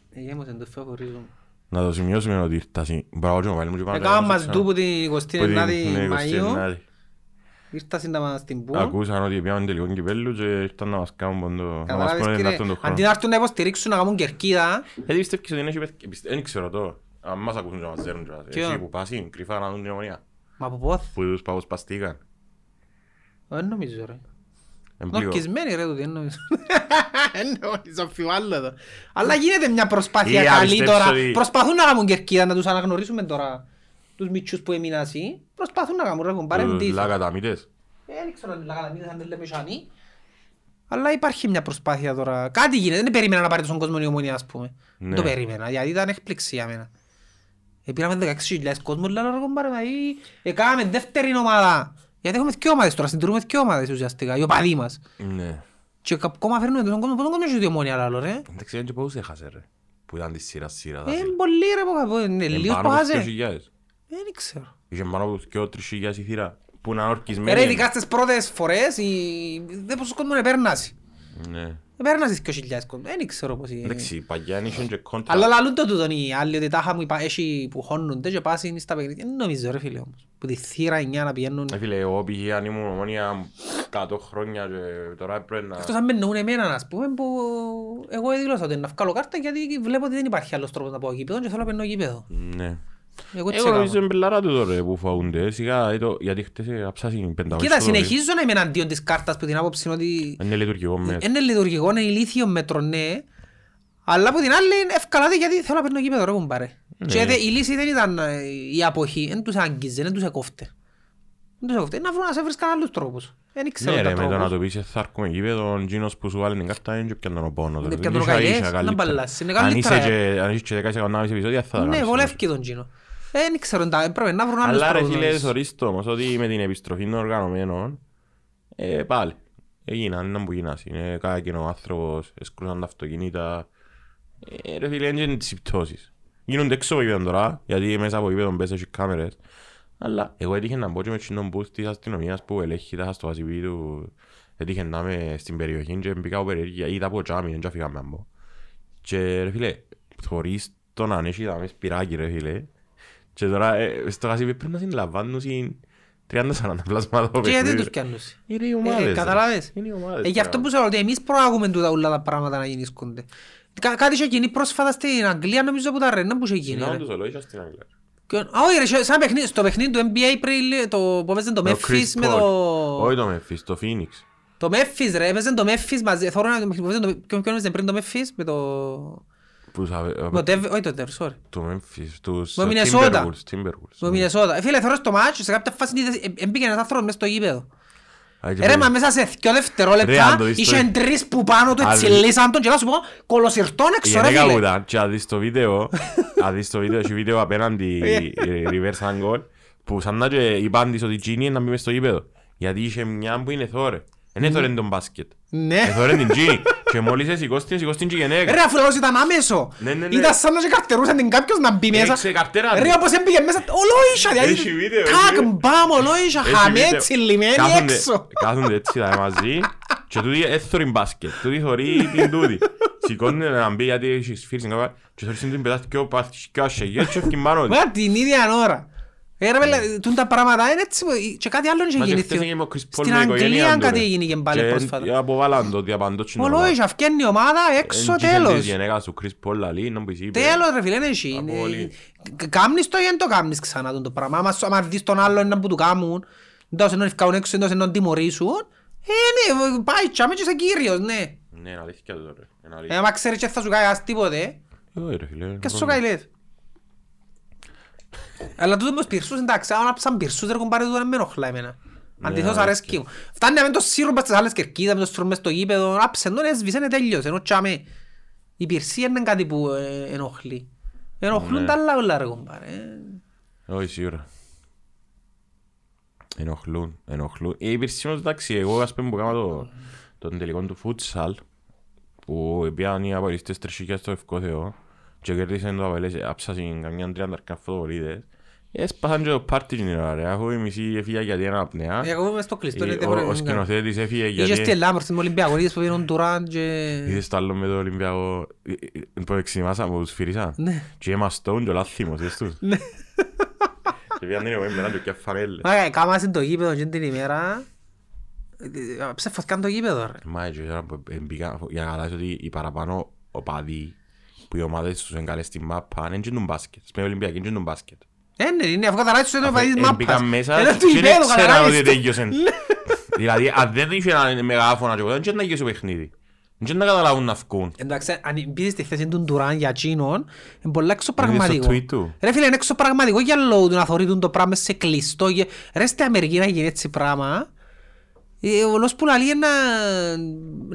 Ιορδάνους. Γέμωσε το φeo χωρίζω. Να το σημειώσουμε ότι ήρθασαι. Μπράβο και μου βάλει μου και πάνω. Έκαναν μας ντου που την Που 29η την- ναι, Μαΐου. 29η. Ήρθασαν τα μας στην Πού. Ακούσαν ότι πιάμε τελικό κυπέλλου και ήρθαν να μας κάνουν πόντο. Να μας Καταλάβεις πούνε κύριε, αυτόν τον χρόνο. αντί να έρθουν να υποστηρίξουν να κάνουν κερκίδα, Γιατί πιστεύεις ότι είναι έχει παιδιά. Πιστε- Δεν ξέρω το. Αν μας ακούσουν και μας δέρουν και μας. Ποιο; Εσύ που πας είναι κρυφά να δουν την ομονία. μα από πόθ, Που τους πάγους παστήκαν. δεν νομίζω ρε. Εμπλήγω. Νορκισμένοι ρε τούτοι, δεν νομίζω. Δεν νομίζω, αμφιβάλλω το. Αλλά γίνεται μια προσπάθεια Ή καλή πιστεύεις τώρα. ότι- Προσπαθούν να κάνουν κερκίδα, να τους αναγνωρίσουμε τώρα. Τους μητσούς που έμειναν εσύ. Προσπαθούν να κάνουν ρε κομπάρε Τους ντύθο. λακαταμίτες. Δεν ξέρω αν λαγαλαμίδες αν δεν λέμε σανί. Αλλά υπάρχει μια προσπάθεια τώρα. Κάτι γίνεται. Δεν περίμενα να πάρει τον κόσμο η ομονία, ας πούμε. Δεν Ναι. το περίμενα, γιατί ήταν έκπληξη για μένα. Επήραμε 16.000 κόσμο, λέω ρε κομπάρε, δηλαδή, έκαναμε δεύτερη ομάδα. Γιατί έχουμε δύο ομάδες τώρα, συντηρούμε δύο ομάδες ουσιαστικά, οι οπαδοί μας. Ναι. Και κα- ακόμα φέρνουν τον κόσμο, πώς τον κόσμο έχει η ομόνια λάλο ρε; Εντάξει, δεν και πώς έχασε ρε. Που ήταν της σειράς σειράς. Ε, πολύ ρε που είναι λίγος που χάσε. Δεν ξέρω. Είχε πάνω από δυο τρεις χιλιάδες η θύρα. Που είναι ορκισμένη. Ε, Ρε, ειδικά στις πρώτες φορές, η- δεν πόσος κόσμος επέρνασε. Ναι. Επέρνασε 2.000 κόσμο. Δεν ξέρω πώς είναι. Εντάξει, παγιά είχε και κόντρα. Αλλά λαλούν το τούτον οι άλλοι ότι τάχα μου υπά- έχει που χώνονται και πάσουν στα παιχνίδια. Δεν νομίζω ρε φίλε όμως. Που τη θύρα 9 να πηγαίνουν. Ε, Φίλε, εγώ πήγα αν ήμουν ομόνια 100 χρόνια και τώρα πρέπει να... Εκτός αν με εννοούν εμένα ας πούμε που εγώ έδηλωσα ότι να βγάλω κάρτα γιατί βλέπω ότι δεν υπάρχει άλλος τρόπος να πάω γήπεδο και θέλω να παίρνω γήπεδο. Ναι. Εγώ έτσι Εγώ νομίζω έκανα. είναι πελάρα του τώρα που φαούνται. Σιγά, ε, το- γιατί χτες άψασαν 500 Κοίτα, συνεχίζω να είμαι εναντίον της κάρτας που την άποψη είναι ότι Είναι λειτουργικό μέσα. είναι λειτουργικό, είναι ηλίθιο μέτρο, ναι. Αλλά από την άλλη είναι ευκαλάτε γιατί θέλω να παίρνω γήπεδο ρε κουμπάρε. Και δε- η λύση δεν ήταν ε, η αποχή, δεν τους άγγιζε, δεν τους εκόφτε. Δεν τους εκόφτε, να βρουν να σε βρίσκαν άλλους τρόπους. Δεν ξέρω Ναι τα ρε, με το να τρόπους. το πεις «Ε, θα έρχομαι γήπεδο, εκείνος που σου βάλει την κάρτα είναι και πιάνε τον πόνο. Είναι Δηλαδή, πιάνε τον ίσα- καηλές, ίσα να καλύτερα. μπαλλάσει, είναι Αν καλύτερα. είσαι και- αν είσαι και 10 εκατομμύρια επεισόδια θα τα Ναι, κάνεις. βολεύει τον Τζίνο. Ε, Δεν ξέρω, τα- πρέπει να βρουν άλλους Αλλά ρε τρόπους. να φίλε, τους- θωρείς το όμως ότι με την επιστροφή των οργανωμένων, ε, πάλι, έγιναν, είναι που γίνας. Είναι κάτι ο άνθρωπος, έσκρουσαν τα αυτοκίνητα. Ε, ρε φίλε, είναι τις επιπτώσεις. Γίνονται έξω από γήπεδο τώρα, γιατί μέσα από γήπεδο μπες έχεις κάμερες. Αλλά εγώ έτυχε να μπω και με τον bus της αστυνομίας που ελέγχει τα στο βασιπί του. Έτυχε να είμαι στην περιοχή και μπήκα από περιέργεια, είδα από τζάμι, δεν φύγαμε να μπω. Και ρε φίλε, θωρείς τον αν έχει δάμε σπυράκι ρε φίλε. Και τώρα ε, στο γασίπι πρέπει να συλλαμβάνουν συν 30-40 πλάσματα το Και γιατί παιχνίδι. τους πιάνουν. Είναι οι Ε, ομάδες. ρε. Καταλάβες. Είναι οι ομάδες. Ε, γι' αυτό που σε ρωτώ, εμείς προάγουμε τούτα όλα τα πράγματα να γεννήσκονται. Κα- Κάτι είχε γίνει πρόσφατα στην Αγγλία, νομίζω που τα ρένα που είχε γίνει. Συνάουν ρε. τους ολόγια στην Αγγλία. Και- Α, όχι ρε, σε- σαν παιχνίδι- στο παιχνίδι του NBA πριν, λέ- το που έπαιζε το Το Memphis Chris με Paul. το... Όχι το Memphis, το Phoenix. Το Memphis ρε, έπαιζε το Memphis μαζί, θέλω να το παιχνίδι που έπαιζε το- ποιον- ποιον έπαιζε πριν το Memphis με το... Που θα- με το Dev- όχι το Dev, sorry. Το Memphis, τους Με ε, Μινεσότα. Timberwolves, Timberwolves. Με Μινεσότα. Ε, Φίλε, θέλω στο μάτσο, σε κάποια φάση είδες, ε, έμπηκε ένας άνθρωπος μες στο γήπεδο. Α, και Ε, Ρε, πρέπει- μα μέσα σε δυο Ρε, αν δευτερόλεπτα το δεις το- είχε τρεις που πάνω του Αν έτσι δεις- λύσαν τον και να σου πω κολοσυρτών Η έξω ρε γυναίκα που φίλε. ήταν και αν δεις το βίντεο, αν δεις το βίντεο, έχει βίντεο απέναντι ε, reverse angle, που σαν να και είπαν της ότι εκείνη είναι να μπει μες στο γήπεδο. Γιατί είχε μια που είναι θόρε. Δεν είναι θόρε τον μπάσκετ. Ναι. Ε, θόρε την εκείνη. Και μόλις σηκώσει την, σηκώσει την και η γυναίκα. Ρε αφού λαός ήταν άμεσο. Ναι, ναι, ναι. Ήταν σαν να και καρτερούσαν την κάποιος να μπει μέσα. Έξε καρτέρα Ρε του. όπως έμπηκε μέσα, ολόισα δηλαδή. Έχει βίντεο, έχει Τάκ, βίντεο. μπαμ, ολόισα, Έχει χαμέ, βίντεο. τσιλιμένοι Κάθονται- έξω. Κάθονται έτσι τα μαζί και τούτοι έθωρει μπάσκετ. Τούτοι θωρεί την τούτη. Σηκώνει να μπει γιατί έχει σφύρει στην κάπα και θωρεί την πετάθηκε και ο πάθης και ο σεγγέλ και έφυγε πάνω της. Μα την ίδια ώρα. Ε, ρε, πέλε, τούν τα πράγματα είναι έτσι που- και κάτι άλλο είχε Μα και γίνει. χτες έγινε ο Chris Paul Στην με την οικογένεια Αγγλία του, κάτι ρε. έγινε και πάλι Και πρόσφατα. αποβάλαν το διαπαντό τσινό. Ολόισα, αυκένει η ομάδα έξω, τέλος. Της γενέκας του Chris Paul λαλή, να μου πεις είπε. Τέλος ρε φίλε, είναι εσύ. Από Είναι- όλοι. Κα- Κάμνεις το ή δεν το κάμνεις ξανά τον το πράγμα. Άμα σου- άμα δεις τον άλλο ένα που του κάμουν, εντός ενώ ευκαούν έξω, εντός ενώ τιμωρήσουν, ε, ναι, πάει τσάμε και είσαι κύριος, ναι. Ναι, είναι αλήθεια το τώρα. Είναι Ε, αλήθεια. άμα ξέρεις και θα σου κάνει ας τίποτε, Όχι, ρε φίλε, και σου πρόβλημα. κάνει λες. Αλλά τούτο με τους πυρσούς, εντάξει, άμα ψαν πυρσούς ρε κομπάρε τούτο δεν με ενοχλά εμένα. Αντιθέτως αλήθεια. αρέσκει μου. Φτάνει να μην το σύρουν πας στις άλλες κερκίδες, με το σύρουν μες στο γήπεδο, άψε τον, έσβησε, είναι τέλειος, ενώ τσάμε. Η πυρσία είναι κάτι που ε, ενοχλεί. Ενοχλούν Ναι. τα άλλα όλα ρε κομπάρε. ε. Όχι, σίγουρα. Ενοχλούν, ενοχλούν. Ε, υπήρξε όμως, εντάξει, εγώ ας πούμε που κάμα το, τον τελικό του futsal, που πήγαν οι απολύστες τρισχικές στο Ευκό Θεό και κέρδισαν το απολύς, άψασαν καμιά τριάντα φωτοβολίδες. Έσπασαν και το πάρτι την ώρα, ρε. Αφού η μισή έφυγε γιατί ένα απνέα. Εγώ είμαι στο κλειστό, είναι Ε, Ο, ο διαφορετικό. σκηνοθέτης έφυγε Είχε στη γιατί... Ελλάδα στην Ολυμπιακό, είδες που πήγαινε ο Ντουράν και... Είδες το άλλο με το Ολυμπιακό ε, ε, που εξημάσαν, που τους φύρισαν. Ναι. Και έμας στόν και ο λάθιμος, είδες τους. Ναι. Και πήγαν την εγώ με και φανέλες. Μα κάμασαν το γήπεδο και την ημέρα. ε, Ψεφωθήκαν το γήπεδο ρε. Μα έτσι τώρα που μπήκα, για να καταλάβεις ότι οι παραπάνω οπαδοί που οι ομάδες τους είναι καλές στην μάπα είναι και τον μπάσκετ. Στην Ολυμπιακή είναι και τον μπάσκετ. Ε, ναι, είναι, αφού καταλάβεις ότι είναι ο παδίς Ε, μάπας. Μπήκαν μέσα Είναι και του δεν γήπεδου, ξέραν καταλάβεις ότι το. τέλειωσαν. Δηλαδή, αν δεν είχε ένα μεγάφωνα και εγώ, δεν να γυρίσει το παιχνίδι. Δεν να καταλάβουν να βγουν. Εντάξει, αν μπεις στη θέση του Ντουράν για εκείνον, είναι πολλά στο εξωπραγματικό. tweet του. Ρε φίλε, είναι εξωπραγματικό για λόγω του να θωρείτουν το πράγμα σε κλειστό. και- Ρε στην Αμερική να γίνει έτσι πράγμα. Ε, Ο λόγος που λαλεί είναι να,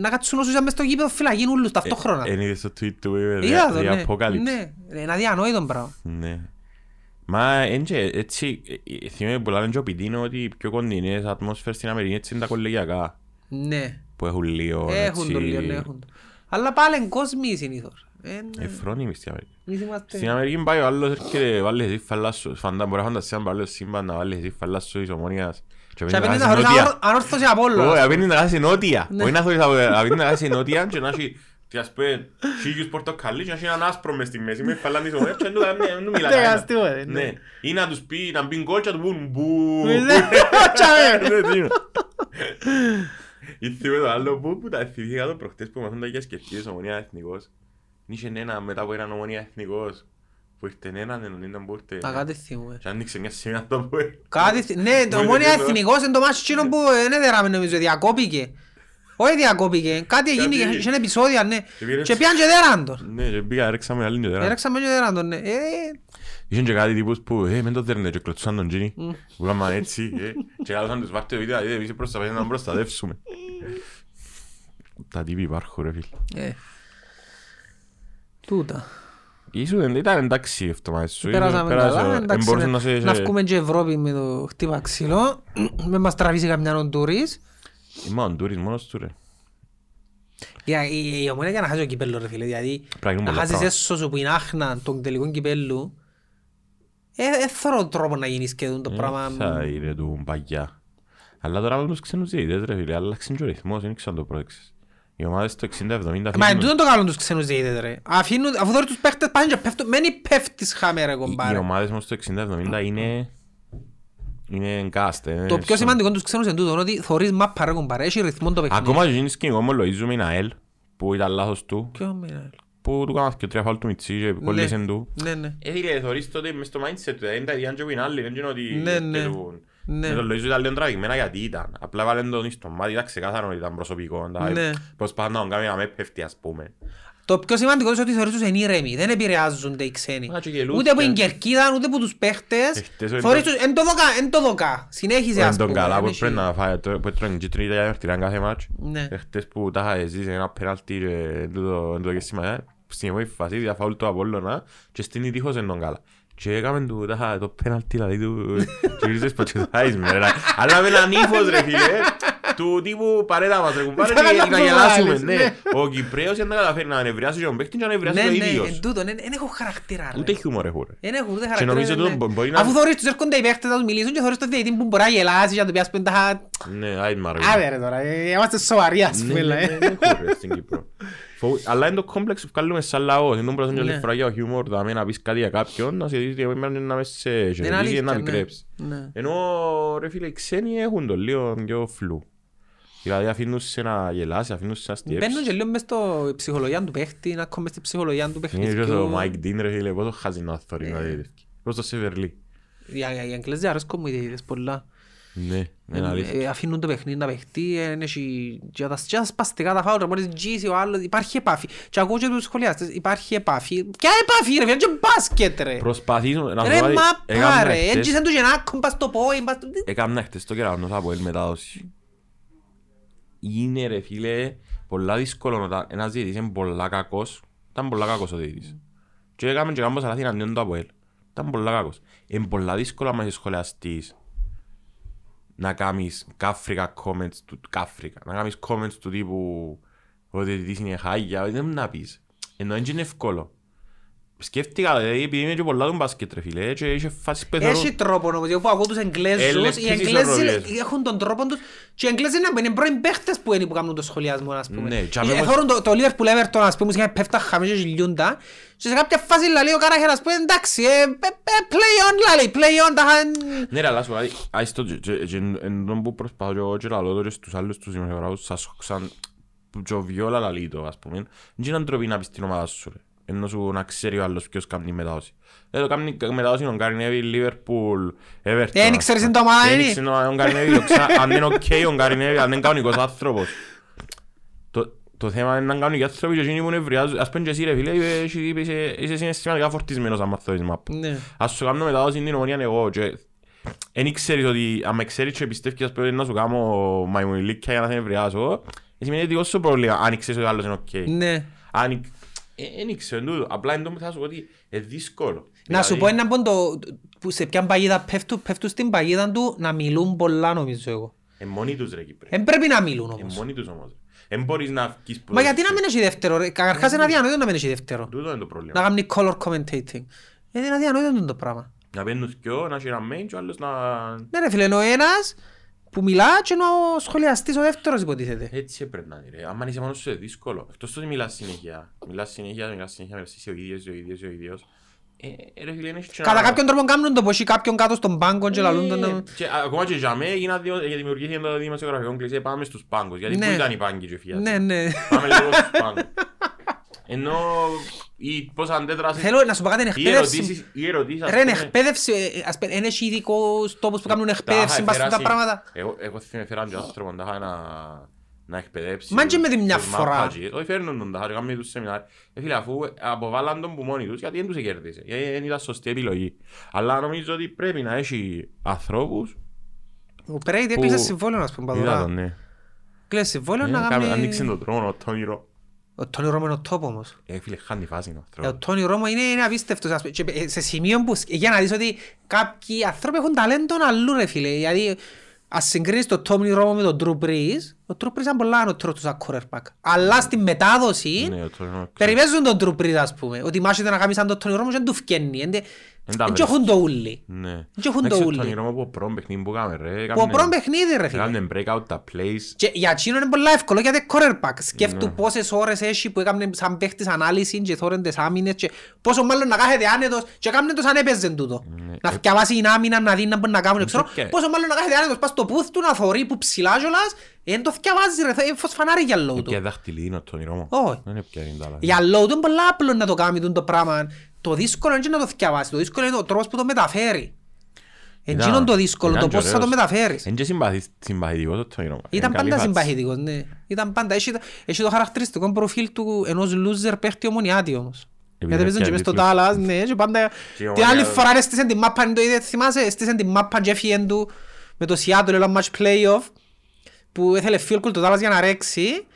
να κάτσουν όσους ήταν μες στο γήπεδο φυλακήν ούλους ταυτόχρονα. Εν είδες το tweet του, είπε, Είδα το, the ναι. apocalypse. Ναι, είναι αδιανόητο πράγμα. Ναι. Μα εν και έτσι, ε, ε, θυμάμαι που λένε και ο Πιτίνο ότι οι πιο κοντινές ατμόσφαιρες στην Αμερική έτσι είναι τα κολεγιακά. Ναι. Που που έχουν λίγο Έχουν το λίγο, ναι, έτσι... έχουν το. Αλλά πάλι είναι κόσμοι συνήθως. Ε, ναι. Εφρόνιμοι στην Αμερική. Εμείς είμαστε- Στην Αμερική πάει ο άλλος έρχεται, βάλει εσύ φαλάσσο. Φαντά, μπορεί να φανταστεί αν βάλει σύμπαν να βάλει εσύ φαλάσσο της ομονίας. Και Και απέναντι απέναντι να θα χάσει χωρίς νότια. ανόρ- ανόρθωση Απόλλωνας. Όχι, απέναντι να χάσει νότια. Ναι. Όχι να χωρίς απο- απέναντι να χάσει νότια και να έχει τι ας πούμε, χίλιους πορτοκαλί και να έχει έναν άσπρο μες στη μέση με φαλάνη της ομονίας και δεν του κάνει- δεν του μιλά Ναι, κανένα. αστείο, ε, ναι. Ναι. Ή να τους πει να μπει γκολ και να του πούν μπου. Ναι, τσάμε. Ναι, τι είναι. Ήρθε το άλλο που που τα θυμήθηκα το προχτές που μαθαίνονταν για σκεφτείες ομονία εθνικός. Είχε ένα μετά από έναν ομονία εθνικός που ήρθε έναν ενώ ήταν που ήρθε. Α, κάτι θυμούμαι. Και άνοιξε μια σημεία το που Κάτι θυ- Ναι, το Μου μόνοι είπε, εθνικός είναι το μάτσο εκείνο που δεν έδεραμε νομίζω, διακόπηκε. Όχι διακόπηκε, κάτι έγινε, Κάτι- είχε επεισόδια, ναι. Και πήρε- Και πιάνε και δέραν τον. Ναι, και πήγα, ρέξαμε άλλη και τώρα. Έρεξαμε και δέραν τον, ναι. Ε, Είχαν και κάτι τύπους που, ε, μεν το δέρνε και κλωτσούσαν τον Τζίνι. Που έκαναν έτσι, ε, και κάτωσαν τους βάρτε βίντεο, δηλαδή εμείς προς τα πέντε να τον προστατεύσουμε. Τα τύποι υπάρχουν ρε φίλε. ε. Τούτα. Ήσου δεν ήταν εντάξει αυτό μαζί σου. Πέρασαμε πέρασε, καλά, ε, εντάξει, μπορούσε ναι. να σε- να σε- βγούμε και Ευρώπη με το χτύπα ξύλο. Με μας τραβήσει καμιά οντούρις. Είμαι ο Αντούρης μόνος του ρε. Για, η, η ομόνια για να χάσει το κυπέλλο ρε φίλε, δηλαδή Πρέπει να γίνουν να πολλά χάσεις πράγματα. έσω σου που είναι άχνα των τελικών κυπέλλου ε, ε, θωρώ τρόπο να γίνεις και το Ε, πράγμα Θα είναι του παγιά. Αλλά τώρα με τους ξένους διαιτητές ρε φίλε, άλλαξε και ο ρυθμός, δεν ξέρω αν το πρόσεξες. Οι ομάδες το 60-70 Μα εν αφήνουν- τούτον το καλό τους ξένους διαιτητές ρε Αφήνουν, αφού θωρείς τους παίχτες πάνε και πέφτουν Μένει πέφτεις χάμε ρε Οι- Οι κομπάρε ομάδες όμως το 60-70 είναι... Είναι εγκάστες. Το πιο σημαντικό τους ξένους είναι τούτο είναι ότι θωρείς μάπα ρε κομπάρε Έχει ρυθμό το παιχνίδι Ακόμα και γίνεις σκηνικό με Λοΐζου Μιναέλ, που ήταν λάθος του, Ποιο μήνα που του κάνας και τρία φάουλ του Μιτσί και κόλλησεν του. Ναι ναι Ε, φίλε, θωρείς τότε μες στο mindset του, είναι τα ίδια και που είναι άλλοι, δεν είναι ότι Ναι, ναι. Τελούν. Ναι. Με τον Λοΐζου ήταν λίγο τραβηγμένα γιατί ήταν. Απλά βάλεν τον στο μάτι, ήταν ξεκάθαρο ότι ήταν προσωπικό. Ναι. Προσπάθαν να τον κάνει να με πέφτει ας πούμε. Το πιο σημαντικό είναι ότι θεωρείς τους είναι ήρεμοι, δεν επηρεάζονται οι ξένοι. Μα και γελούς Ούτε από και- την κερκίδα, ούτε από τους παίχτες. Ε, χτες ο Θεωρείς Εντο- τους, εν το δοκά, εν το δοκά. Συνέχιζε Είναι ας τον πούμε. καλά δεν που έχει- πρέπει να φάει, το- που έτρωγε κίτρινη για μερτηράν κάθε μάτς. Ναι. Ε, Χτες που τα είχα ζήσει ένα πέναλτι και τούτο τούτο και σήμερα, στην επόμενη φάση δια φάουλ του Απόλλωνα και στην τείχος εν τον καλά. Και έκαμε του τα είχα το πέναλτι δηλαδή του και ήρθες πως και το χάεις με ρε. Αλλά με έναν ύφος ρε φίλε, του τύπου παρέτα μας ρε κουμπάρε Ήταν και να να το γελάσουμε. βάλεις, ναι. ναι. Ο Κυπρέος δεν τα καταφέρει να ανεβριάσει τον παίκτη και να ανεβριάσει Ναι, το ναι, ίδιος. εν τούτο, δεν δεν έχω χαρακτήρα ρε. Ούτε χιούμορ έχω ρε. Δεν έχουν ούτε Και χαρακτήρα. νομίζω ναι, το ναι. μπο- μπορεί να- Αφού θωρείς τους έρχονται οι παίχτες να τους μιλήσουν και θωρείς το διαιτητή που μπορεί να γελάσει και να του πιάσει πέντα... Ναι, άι μαρ. Άντε ρε τώρα, ε, είμαστε σοβαροί ας Ναι, πούμε. Αλλά είναι το κόμπλεξ που βγάλουμε σαν λαός. Είναι το πρώτο και Ναι. άλλη φορά για ο χιούμορ, δηλαδή να πεις κάτι για κάποιον, να σε δεις ότι εμένα να μες σε Είναι χαιρετήσει αλήθεια, και να ναι. μικρέψει. Ναι. Ενώ ρε φίλε, οι ξένοι έχουν το λίγο πιο φλου. Δηλαδή αφήνουν σε να γελάσει, αφήνουν σε να Μπαίνουν στιέψει. και λίγο μες στο ψυχολογία του παίχτη, να ακόμα μες στη ψυχολογία του Είναι και το παιχνιδιού. Mike Dean ρε φίλε, πόσο χάζει να θωρεί να δει. Πώς το Σεβερλί. Οι οι Αγγλές αρέσκουν μου οι διαιτητές πολλά. Ναι, είναι αλήθεια. Ε, αφήνουν το παιχνίδι να παιχτεί, εν έχει και τα και τα σπαστικά τα φάουλ, μόλις γύσει ο άλλος, υπάρχει επάφη. Και ακούω και τους σχολιάστες, υπάρχει επάφη. Ποια επάφη ρε, φίλε, και μπάσκετ ρε. Προσπαθήσουν να Ρε σου πω μα κάτι, έκανα πάρε, χτες- έτσι σαν του γεννάκον, πας στο πόη, πας στο... Έκανα χτες το κεραυνό θα πω el μετάδοση. Είναι ρε φίλε πολλά δύσκολο όταν ένας διαιτητής είναι πολλά κακός. Ήταν πολλά κακός ο διαιτητής. Και έκαμε και κάμπος αλάθη εναντίον του ΑΠΟΕΛ. Ήταν πολλά κακός. Είναι πολλά δύσκολο άμα είσαι σχολιαστής να κάνεις κάφρικα comments του κάφρικα. Να κάνεις comments του τύπου ο διαιτητής είναι χάγια. Δεν να πεις. Ενώ δεν είναι εύκολο. Σκέφτηκα, δηλαδή, επειδή είμαι και πολλά του μπάσκετ ρε φίλε, και είχε φάσεις που θεωρώ- Έχει τρόπο όμως, εγώ που ακούω τους Εγγλέζους, Έλεπτες οι Εγγλέζοι ισορροπίες. έχουν τον τρόπο τους και οι Εγγλέζοι είναι- είναι πρώην παίχτες που είναι που κάνουν το σχολιασμό, ας πούμε. Ναι, και Ε, αμέσως- Θωρούν το- το Liverpool Everton, ας πούμε, είχαν πέφτα χαμές και γιλιούντα και σε κάποια φάση λαλεί ο Καράχερ, ας πούμε, εντάξει, ε, ε, ε, play on, λαλεί, play on, τα είχαν- Ναι ρε, αλλά σου πω, άις το και- και- και εν τόν που προσπαθώ και εγώ και λαλώ το και στους άλλους τους δημοσιογράφους σας σαν που και ο Βιόλα λαλεί το ας πούμε δεν είναι ντροπή να πεις την ομάδα σου ρε ενώ σου να ξέρει ο άλλος ποιος κάνει μετάδοση Ε, το κάνει μετάδοση ο Γκάρι Νέβιλ, Λίβερπουλ, Everton Δεν ξέρεις την το ομάδα Δεν είναι. ξέρεις ο Γκάρι Νέβιλ, ξα- αν είναι οκ ο Γκάρι Νέβιλ, αν είναι κανονικός άνθρωπος Το- το θέμα είναι να κάνουν και άνθρωποι και εκείνοι που νευριάζουν ας πούμε και εσύ ρε φίλε είσαι- είσαι- είσαι συναισθηματικά φορτισμένος άμα θωρείς μάπα Ναι. Ας σου κάνω μετάδοση την Ομόνοια εγώ και εν ξέρεις ότι αν με ξέρεις και πιστεύεις ας πούμε να σου κάνω μαϊμουνιλίκια για να σε νευριάσω ε, σημαίνει δικό σου πρόβλημα αν ξέρεις ότι ο άλλος είναι οκ. Ναι. Αν ε, εν ξέρω τούτο. Απλά εν τω μεταξύ θα σου πω ότι είναι δύσκολο. Να σου πω Δηλαδή, έναν πόντο που σε ποια παγίδα πέφτουν, πέφτουν στην παγίδα του να μιλούν πολλά νομίζω εγώ. Ε, μόνοι τους ρε Κύπρε. Δεν πρέπει να μιλούν Ε, όμως. μόνοι τους όμως. Εν μπορείς να βγεις Μα γιατί να ποδόσφαιρο. μην έχει δεύτερο ρε; Καταρχάς είναι αδιανόητο να μην έχει δεύτερο. Τούτο είναι το Να πρόβλημα. κάνει color commentating. Ε, Είναι αδιανόητο το πράγμα. Να παίρνουν δυο, να έχει ένα main και ο άλλος να... Ναι ρε φίλε, είναι ο ένας που μιλά και είναι ο σχολιαστής ο δεύτερος υποτίθεται. Έτσι έπρεπε να είναι ρε. Άμα είσαι μόνος σου είναι δύσκολο. Εκτός το ότι μιλάς συνέχεια. Μιλάς συνέχεια, μιλάς συνέχεια, μιλάς είσαι ο ίδιος, είσαι ο ίδιος, είσαι ο ίδιος. Ε, ρε φίλε, είναι και Κατά ένα- κάποιον τρόπο κάνουν το πως έχει κάποιον κάτω στον πάγκο και λαλούν τον... Ε, και ακόμα και για μέ έγινα διο- ε, δημιουργήθηκε το δημοσιογραφικό κλεισέ πάμε στους πάγκους. Γιατί Ναι. πού ήταν οι πάγκοι και φιάτοι. Ναι, ναι. Πάμε λίγο στους πάγκους. Ενώ η πώς αντέδρασες... Θέλω να σου πω κάτι, είναι οι εκπαίδευση. ερωτήσεις, οι ερωτήσεις ας Ρε, είναι πούμε, εκπαίδευση. ε, ας πούμε, Είναι έχει ειδικούς τόπους που κάνουν τα εκπαίδευση είχα πας αυτά τα εφεράσει- πράγματα. Εγώ, εγώ θυμάμαι φέραν και άνθρωπο να είχα να, να εκπαιδεύσει. Μα και με τη μια τους φορά. μαπάτζι. Όχι φέρνουν τον, τα είχα κάνει τους σεμινάρια. Ε, φίλε, αφού αποβάλλαν τον που μόνοι τους, γιατί δεν τους κέρδισε. Γιατί δεν ήταν σωστή επιλογή. Αλλά νομίζω ότι πρέπει να έχει ανθρώπους Ο Πρέιντ που- έκλεισε συμβόλαιο, ας πούμε, Είδα παδορά. τον, ναι. Έκλεισε συμβόλαιο Ε, να κάμε- Ανοίξε κάνει... τον τρόνο, ο Τόνι Ρο. Ο Τόνι Ρόμο είναι ο τόπο όμως. Ε, φίλε, χάνει φάση ο Ε, Ο άνθρωπος. Τόνι Ρόμο είναι, είναι απίστευτος. ας πούμε, και, ε, σε σημείο που, για να δεις ότι κάποιοι άνθρωποι έχουν ταλέντο αλλού ρε φίλε. Δηλαδή, ας συγκρίνεις τον Τόνι Ρόμο με τον Drew Brees, ο Drew Brees είναι πολλά ανώτερος τους σαν quarterback. Αλλά στη μετάδοση, Ναι, ο Τόνι Ρο. περιπέζουν τον Drew Brees ας πούμε. Ότι μάχεται να κάνει σαν τον Τόνι Ρόμο και δεν του φκένει. Δεν Εν τα δεν βρες. έχουν το ούλι. Ναι. Και έχουν το Εντάξει, ο ούλι. Τόνι Ρο από πρώτο παιχνίδι που κάμε, ρε. Που ο έκαμνε- πρώτο παιχνίδι ρε φίλε. έκαμνε breakout τα plays. Και για εκείνον είναι πολλά εύκολο γιατί είναι quarterback. Σκέφτου Ναι. πόσες ώρες έχει που έκανε σαν παίχτης ανάλυσης και θόρεν τις άμυνες και πόσο μάλλον να κάθεται άνετος και έκανε το σαν έπαιζε τούτο. Ναι. Να θυκευάσει την άμυνα, να δει να μπορεί να κάνουν ξέρω. και- Πόσο μάλλον να κάθεται άνετος πας στο πούθ του να θωρεί που ψηλά κιόλας. Εν το θυκευάζει ρε, θα- είναι φως φανάρι για λόγου Και του. δάχτυλι είναι ο Τόνι Ρο. Όχι. Δεν είναι πια είναι τα άλλα. Για λόγου του είναι πολλά απλό να το κάνει τούτο το πράγμα. Το δύσκολο είναι και να το θυκευάσει. Το δύσκολο είναι ο τρόπος που το μεταφέρει. Εκείνον το δύσκολο, το πώς θα το μεταφέρεις. Είναι και συμπαθη- συμπαθητικός ο Τόνι Ρο. Ήταν Είναι καλή πάντα φάτση. συμπαθητικός, ναι. Ήταν πάντα, έχει, έχει το χαρακτηριστικό προφίλ του ενός loser παίχτη ομονιάτη όμως. Επειδή Γιατί παίζουν και είναι μες στο τίτλος. Τάλλας, ναι, και πάντα... Και η Την άλλη Ομονία- φορά έστησαν την μάπα, είναι το ίδιο, θυμάσαι, έστησαν την μάπα και έφυγε του με το Seattle, ένα match playoff, που έθελε field goal το Τάλλας για να ρέξει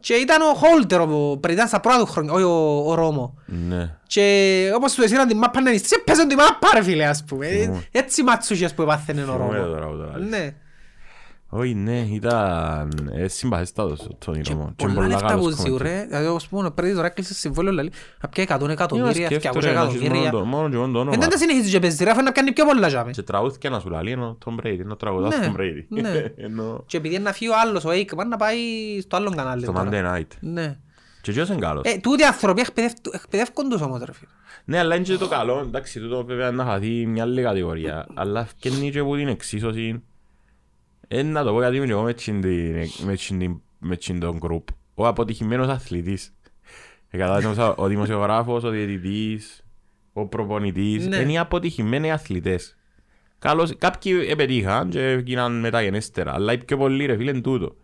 και ήταν ο Holder, ο- πριν ήταν στα πρώτα του χρόνια, όχι ο, ο Ρώμο. Ναι. Και όπως του έσυραν την μάπα να νηστήσει, έπαιζαν την μάπα ρε φίλε, ας πούμε. Θυμούμαι. Έτσι ματσούσιες που έπαθαινε ο Θυμούμαι Ρώμο. τώρα που το λες. Ναι. Όχι, ναι, ήταν ε, συμπαθιστάτος ο Τόνι Και Ρο. πολλά λεφτά που ζουν commentator. ρε, δηλαδή όπως πούμε πριν τώρα έκλεισε συμβόλαιο λαλή, να πιάει 100 εκατομμύρια, Σκέφτομαι, 200 ρε, να έχεις εκατομμύρια. μόνο το- Μόνο και μόνο το όνομα. Εν δεν τα συνεχίζει και παίζει ρε, αφού να κάνει πιο πολλά τζάμε. Και τραγούθηκε να σου λαλεί ενώ Tom Brady, ενώ τραγουδάς Ναι, Tom Brady. ναι. Ενώ Και επειδή είναι να φύγει ο άλλος, ο Aikman, να πάει στο άλλο κανάλι στο τώρα. Monday Night. Ναι. Και ποιος είναι καλός; Ε, τούτοι οι άνθρωποι εκπαιδεύ- εκπαιδεύκουν τους όμως ρε φίλε. Ναι, αλλά είναι και το καλό, εντάξει, τούτο βέβαια να χαθεί μια άλλη κατηγορία, αλλά φκένει και από την εξίσωση, ε, να το πω γιατί είμαι και εγώ με τσιν την- με τσιν την- με τσιν τον γκρουπ, ο αποτυχημένος αθλητής. Ε, κατάλαβες, ο δημοσιογράφος, ο διαιτητής, ο προπονητής, Ναι. είναι οι αποτυχημένοι αθλητές. Καλώς, κάποιοι επετύχαν και έγιναν μεταγενέστερα, αλλά οι πιο πολλοί ρε φίλε είναι τούτο.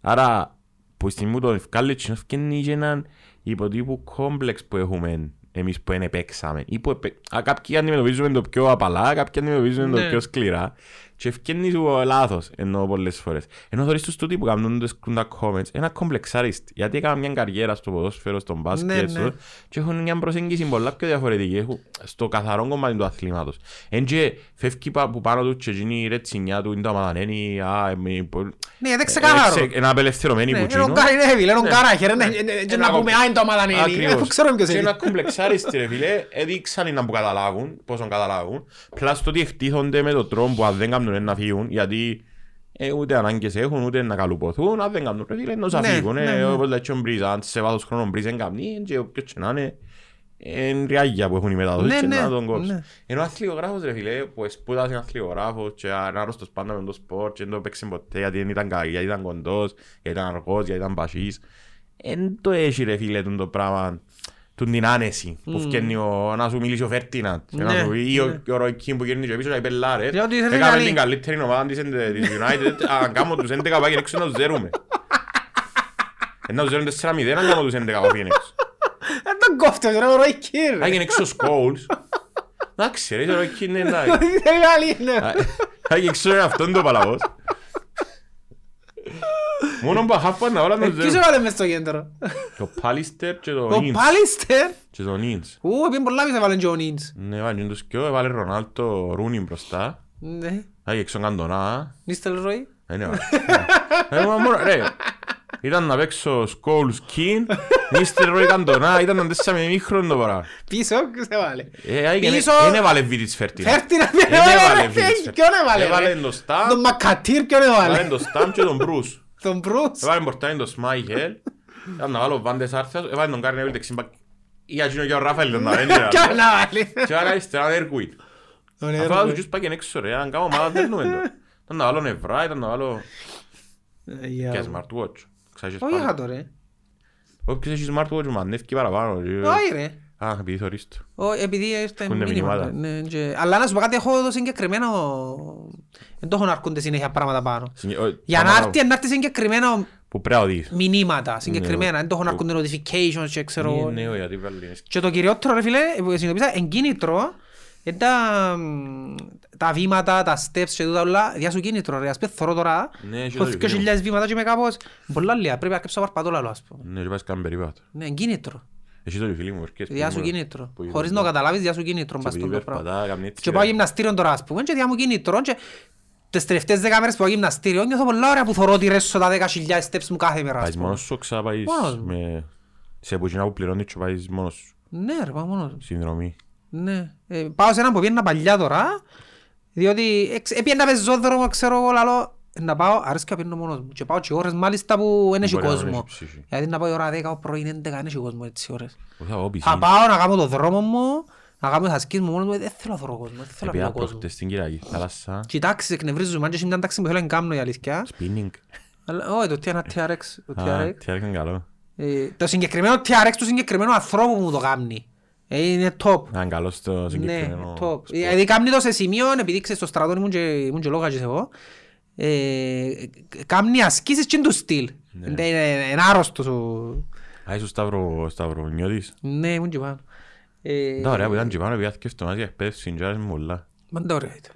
Άρα, που στη στιγμή που το ευκάλλει φκένει και έναν υποτύπου κόμπλεξ που έχουμε εμείς που δεν παίξαμε. Ή που επε... Α, κάποιοι αντιμετωπίζουμε το πιο απαλά, κάποιοι αντιμετωπίζουμε Ναι. το πιο σκληρά. Και ευκαινεί σου λάθος, εννοώ πολλές φορές. Ενώ θωρείς τους τούτοι που κάνουν τους τα comments, ένα κομπλεξάριστ. Γιατί έκαναν μια καριέρα στο ποδόσφαιρο, στο μπάσκετ, Ναι, ναι. στο- και έχουν μια προσέγγιση πολλά πιο διαφορετική έχουν στο καθαρό κομμάτι του αθλήματος. Εν και φεύγει πα- που πάνω του και γίνει η ρετσινιά του, είναι το αμαδανένει, α, εμεί, πο- Ναι, δεν ε, ξεκάθαρο. εξε- ένα απελευθερωμένοι Ναι, που είναι ο τσίνο. Γκάρι Νέβιλ, είναι ο Ναι. Γκάραχερ, είναι- Ναι. είναι- και Ένα να πούμε κο- «Α, είναι το Αμαδανένι». Ακριβώς. Αφού ξέρουμε ποιος Και είναι. ένα κομπλεξάριστη ρε φίλε, έδειξαν να που καταλάβουν, πόσο καταλάβουν, πλάς το ότι εκτίθονται με τον τρόπο που αν δεν κάνουν να φύγουν, γιατί ε, ούτε ανάγκες έχουν, ούτε να καλουποθούν, αν δεν κάνουν ρε φίλε, να Ναι, φύγουν, ναι, ε, ναι. όπως λέει και ο Μπρίζ, αν σε βάθος χρόνων Μπρίζ δεν κάνει, και όποιος και να είναι, είναι ριάγια που έχουν οι μεταδόσεις Ναι, και ναι, να τον κόψουν. ναι. Ενώ ο αθλιογράφος ρε φίλε, που σπούδασε αθλιογράφος και είναι άρρωστος πάντα με το σπορ και δεν το παίξει ποτέ γιατί δεν ήταν καλή, γιατί ήταν κοντός, γιατί ήταν αργός, γιατί ήταν πασίς. Εν το έχει ρε φίλε τούτο το πράγμα, τούν την άνεση που φκένει ο, να σου μιλήσει ο Φέρτιναντ και να Ναι, σου πει ή ο- ναι. ο Ροϊκίν που γέρνει και πίσω και είπε «Λάρε, Διότι ήθελε έκαμε καλή». την καλύτερη ομάδα της της United, αν κάνω τους 11 πάει και έξω να τους ζέρουμε». Ε, Να τους ζέρουν 4-0 αν κάνω τους 11 από Phoenix. Δεν τον κόφτες ρε, ο Ρόι Κίρ. Άγινε έξω ο Scholes. Εντάξει ρε, ο Ροϊκίν είναι εντάξει. Δεν είναι άλλη, ναι. Άγινε έξω είναι αυτόν το παλαβός. Μόνο που αχάφαν όλα Ε, τους Ποιος ζέρουν. έβαλε μες στο κέντρο. Το Πάλιστερ και το Ο Νίντς. Πάλιστερ. Και το Νίντς. Ού, επειδή πολλά πίσω έβαλε και ο Νίντς. Ναι, βάλει τους κοιό, έβαλε Ρονάλτο Ρούνι μπροστά. Ναι. Άγινε έξω Καντονά. Νίστελ Ρόι. Δεν έβαλε. Ε, μα μόνο- Ρε, Ήταν να παίξω Scholes King, Μίστερ Ρόι Καντονά, ήταν να τέσσερα με μήχρον το παρά. Πίσω, σε βάλε. Ε, άγι, Πίσω. δεν έβαλε Βίτιτς Φέρτινα. Φέρτη να Δεν έβαλε Βίτιτς Ποιον έβαλε, Έβαλε ρε. το Σταμ, Τον Μακατήρ ποιον έβαλε έβαλε. το Σταμ και τον Μπρούς. Τον Μπρούς. Έβαλε πορτάνι το Σμάιχελ, ήταν να βάλω Βάντες Άρθιας, έβαλε τον Κάρι Νέβιλ δεξιμπακ. Ή αγίνο και ο Ράφαελ τον να βαίνει. Ποιον να βάλει. Και έβαλε αριστερά Έρκουιν. Τον Αφού Έρβε. τους γιους πάει και έξω ρε, αν κάνω ομάδα θέλουμε το. Ήταν να βάλω νευρά, ήταν να βάλω Αγιά και μου. smartwatch. Ξέρεις Όχι πάνω. είχα το ρε. Όποιος έχει smartwatch μου ανέβηκε παραπάνω. και- Όχι ρε. Α, επειδή θωρείς το. Όχι, επειδή ήρθε Ακούνε μήνυμα. μηνύματα. ναι, και- Αλλά να σου πω κάτι, έχω το συγκεκριμένο... Δεν το έχω να αρκούνται συνέχεια πράγματα πάνω. Συνε- ο- Για να πάνω έρθει, να έρθει συγκεκριμένο Που πρέπει να οδείς. μηνύματα συγκεκριμένα. Δεν το έχω να Ναι. αρκούνται notifications και ξέρω... εγώ. Ναι, ναι, γιατί βάλει. Και το κυριότερο ρε φίλε, που συνειδητοποίησα, εγκίνητρο, είναι τα, μ, τα βήματα, τα steps και τούτα όλα, διά σου κίνητρο ρε. Ας πούμε θωρώ τώρα, Ναι, έχει έχω το 2.000 βήματα και είμαι κάπως, πολλά λίγα, πρέπει να αρκέψω να παρπατώ λαλό ας πούμε. Ναι, και πάει καν περίπατο. Ναι, εγκίνητρο. Έχει το φίλοι μου, έρχεσαι. Διά σου κίνητρο. Χωρίς να το καταλάβεις, διά σου κίνητρο. μπας Και στον επειδή το πράγμα. περπατά, κάνει έτσι, Και πάω ρε. γυμναστήριο τώρα ας πούμε και διά μου κίνητρο και τις τελευταίες δέκα μέρες που πάω γυμναστήριο νιώθω πολλά ωραία που θωρώ ότι ρέσω τα 10.000 steps μου κάθε μέρα ας Πάεις πούμε. μόνος σου, ξα πάεις Μόνος μου. με... Σε πουτσινά που πληρώνεις και πάεις μόνος σου. Ναι ρε πάω μόνος μου. Συνδρομή. Ναι. Ε, πάω σε έναν που πήγαινα παλιά τώρα, διότι εξ- έπιανα πεζόδρομο, ξέρω εγώ, λαλό, ε, να πάω, αρέσκει να πίνω μόνος μου. Και πάω και ώρες μάλιστα που δεν έχει Μπορεί να κόσμο. μην έχει ψυχή. Γιατί να πάω η ώρα 10 ο πρωί, 11, δεν έχει κόσμο έτσι ώρες. Όχι, θα πάω Θα πισίνη. πάω να κάνω το δρόμο μου, να κάνω τις ασκήσεις μου μόνος μου, δεν θέλω να θωρώ κόσμο, δεν θέλω να Επία πίνω κόσμο. προχτές στην Κυριακή, θάλασσα, Και οι τάξεις εκνευρίζουν, αν και έχει μια τάξη που θέλω να κάνω η αλήθεια. spinning. Αλλά όχι, το τι είναι ένα TRX. Το Α, TRX. τι έκανε καλό. Ε, Το συγκεκριμένο TRX του συγκεκριμένου ανθρώπου που μου το κάνει. Ε, Είναι top. Να είναι καλό στο Ναι, συγκεκριμένο top. σπορ. Δηλαδή κάνει το σε σημείο, επειδή ξέρεις στο στρατό ήμουν και, ήμουν και λόγα και εγώ, ε, κάνει ασκήσεις και του στυλ. Είναι είναι άρρωστος ο... Α, είσαι ο Σταύρο, Σταυρονιώτης. Ναι, ήμουν και πάνω. Ε, Ήταν ωραία που ήταν και πάνω, επειδή και εβδομάδια εκπαίδευση και άρεσε μου πολλά. Μα είναι ωραίο ήταν.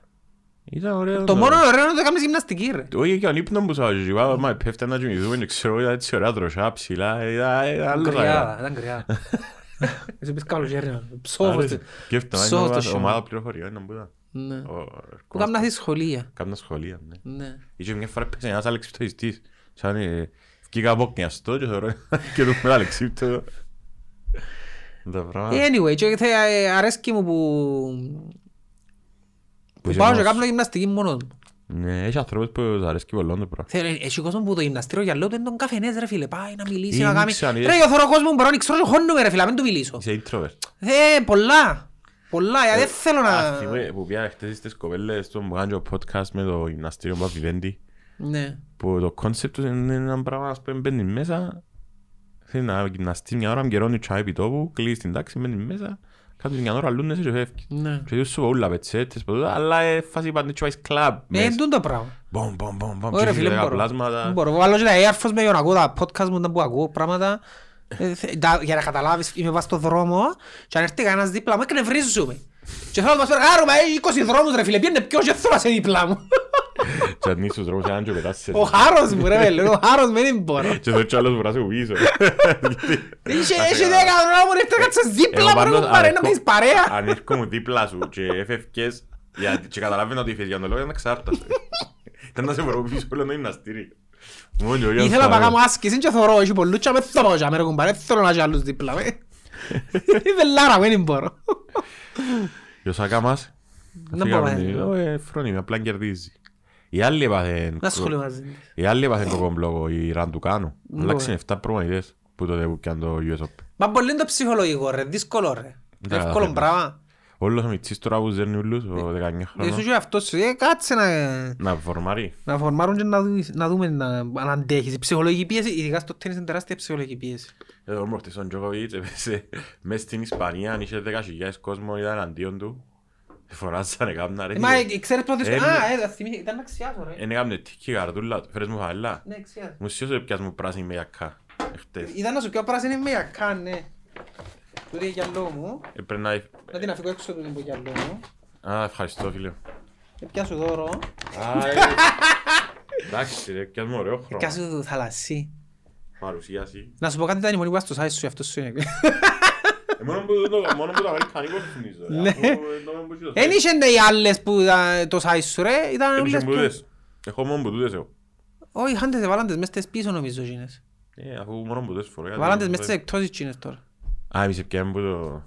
Ήταν ωραίο. Το μόνο ωραίο είναι ότι έκανες γυμναστική ρε. Όχι και ο ύπνος που σας είπα, μα πέφτει να κοιμηθούμε και ξέρω, ήταν έτσι ωραία δροσιά, ψηλά, ήταν ήταν άλλος Κρυάδα, αέρα. ήταν κρυάδα. Εσύ πεις καλοκαίρι. Ψόφος. Άρεσε. Και Ψόφος εβδομάδια το ομάδα- χειμώνα. ομάδα πληροφοριών ήταν που ήταν. Ναι. Ο- Που κάμουν αυτή σχολεία. Κάμνα σχολεία, ναι. Ναι. Είχε μια φορά πέσε ένας αλεξιπτοιστής. Σαν ε, βγήκα από κνιαστό και θεωρώ και το με αλεξίπτο. Τα πράγματα. Anyway, και θε- ε, αρέσκει μου που... Που είσαι πάω και μόνος κάνω γυμναστική μόνος μου. Ναι, έχει ανθρώπους που τους αρέσκει πολύ το πράγμα. Θέλει, έχει κόσμο που το γυμναστήριο για λέω του είναι τον καφενές ρε φίλε, πάει να μιλήσει, Είναι να κάνει. ξανά, Ρε, εγώ θωρώ κόσμο που μπορώ να ξέρω και χώνουμε ρε φίλε, να μην του μιλήσω. Είσαι introvert. Ε, πολλά. Πολλά, γιατί δεν θέλω Α, να... θυμούμαι που πήγα χτες στις κοπέλες στο που κάνω podcast με το γυμναστήριο Παπιβέντη Ναι. που το κόνσεπτ τους είναι ένα πράγμα ας πούμε μπαίνεις μέσα θέλεις να γυμναστείς μια ώρα, γερώνει τσάι επί τόπου, κλείεις την τάξη, μπαίνεις μέσα κάτω μια ώρα λούνεσαι και φεύγεις. Ναι. Και σου πω όλα πετσέτες, ποτέ, αλλά ε, φάση πάντα τσάις κλαμπ Ε, μέσα. εντούν το πράγμα. Μπομ, μπομ, μπομ, μπομ, Ωραία και φίλε, δέκα μπορώ. πλάσματα. Μπορώ. Βάλω και τα earphones με για να ακούω τα podcast μου όταν που ακούω πράγματα. Ε, θε- τα- Για να καταλάβεις, είμαι πας στο δρόμο και αν έρθει κανένας δίπλα μου, εκνευρίζουμε. Και θέλω να μας πει, «Γάρω, μα έχει 20 δρόμους ρε φίλε, πιένε ποιος και θέλω να σε δίπλα μου». Και αν είσαι στους δρόμους έναν και πετάς σε Ο χάρος μου ρε φίλε, ο χάρος μου δεν μπορώ. Και το τσάλος βράσει που πίσω. Είχε είχε δέκα δρόμους, ρε, θέλω να κάτσεις δίπλα μου, ρε κουμπάρε, να μείνεις παρέα. Αν έρχομαι δίπλα σου και έφευκες γιατί- και καταλάβαινα ότι έφυγες για τον λόγο ήταν εξάρταση. Ήταν να σε βρω πίσω όλο το γυμναστήριο. Μόνο ο Γιάννης Ήθελα να Παύλος. κάνω άσκηση και θωρώ, έχει πολλούς και με θα πάω και ρε κουμπάρε, δεν θέλω να έχει άλλους δίπλα με. Είμαι λάρα μου, δεν μπορώ. Και ο Σάκα μας, Να φύγαμε πω, την- ε. «Ω, ε, φρόνιμη, απλά κερδίζει. Οι άλλοι έπαθεν Να σχολείο μαζί. οι άλλοι έπαθεν κοκομπλόκο, οι Ραντουκάνου. Ναι. Αλλάξαν 7 προμονητές που τότε που πιάνε το US Open. Μα πολύ είναι το ψυχολογικό ρε, δύσκολο ρε. Ναι, Εύκολο θέλεις. πράγμα. Όλος ο Μιτσής τώρα που ζέρνει ούλους, ο 19 Εσύ χρονών, και αυτός σου, ε, κάτσε να, να φορμάρει. να φορμάρουν και να, δεις- να δούμε να, αν αντέχεις. Η ψυχολογική πίεση, ειδικά στο τέννις είναι τεράστια ψυχολογική πίεση. Εδώ μορτής ο Τζόκοβιτς έπαιζε μες στην Ισπανία, αν είχε 10.000 κόσμο ήταν αντίον του. Φοράζανε κάμνα ρε. Ε, Μα ε, ξέρεις πρώτες... Ε, Α, ε, θα θυμήθη- ήταν να ξιάσω ρε. Εν έκαμνε τίκη καρδούλα του. Φέρες μου φαέλα. Ναι, ξιάσω. Μου σιώσε πιάς μου πράσινη με γιακά. Εχτες. Ήταν να σου πιω πράσινη με γιακά, ναι. Τούτη είναι γυαλό μου. Έπρεπε να... Να την αφηγώ έξω του την που γυαλό μου. Α, ευχαριστώ φίλε. Και πιάσω δώρο. Α, ε. Εντάξει ρε, πιάς μου ωραίο χρώμα. Πιάσω θαλασσί. Παρουσίαση. Να σου πω κάτι ήταν η μόνη που είπα στο site σου, αυτό σου είναι. Ε, Μόνο που το- μόνο που το αμερικανικό θυμίζω. ρε, Ναι. αφού, ε, το που είχε το Εν site. είχε οι άλλες που ήταν το site σου ρε, ήταν Εν είχε όλες που... μπουδές. Έχω μόνο μπουδές εγώ. Όχι, είχαν τις βάλαν τις μες στις πίσω νομίζω εκείνες. Ε, αφού μόνο που τες φορές. Βάλαν τις μες στις εκτόσεις τσίνες τώρα. Α, εμείς πιάμε που το...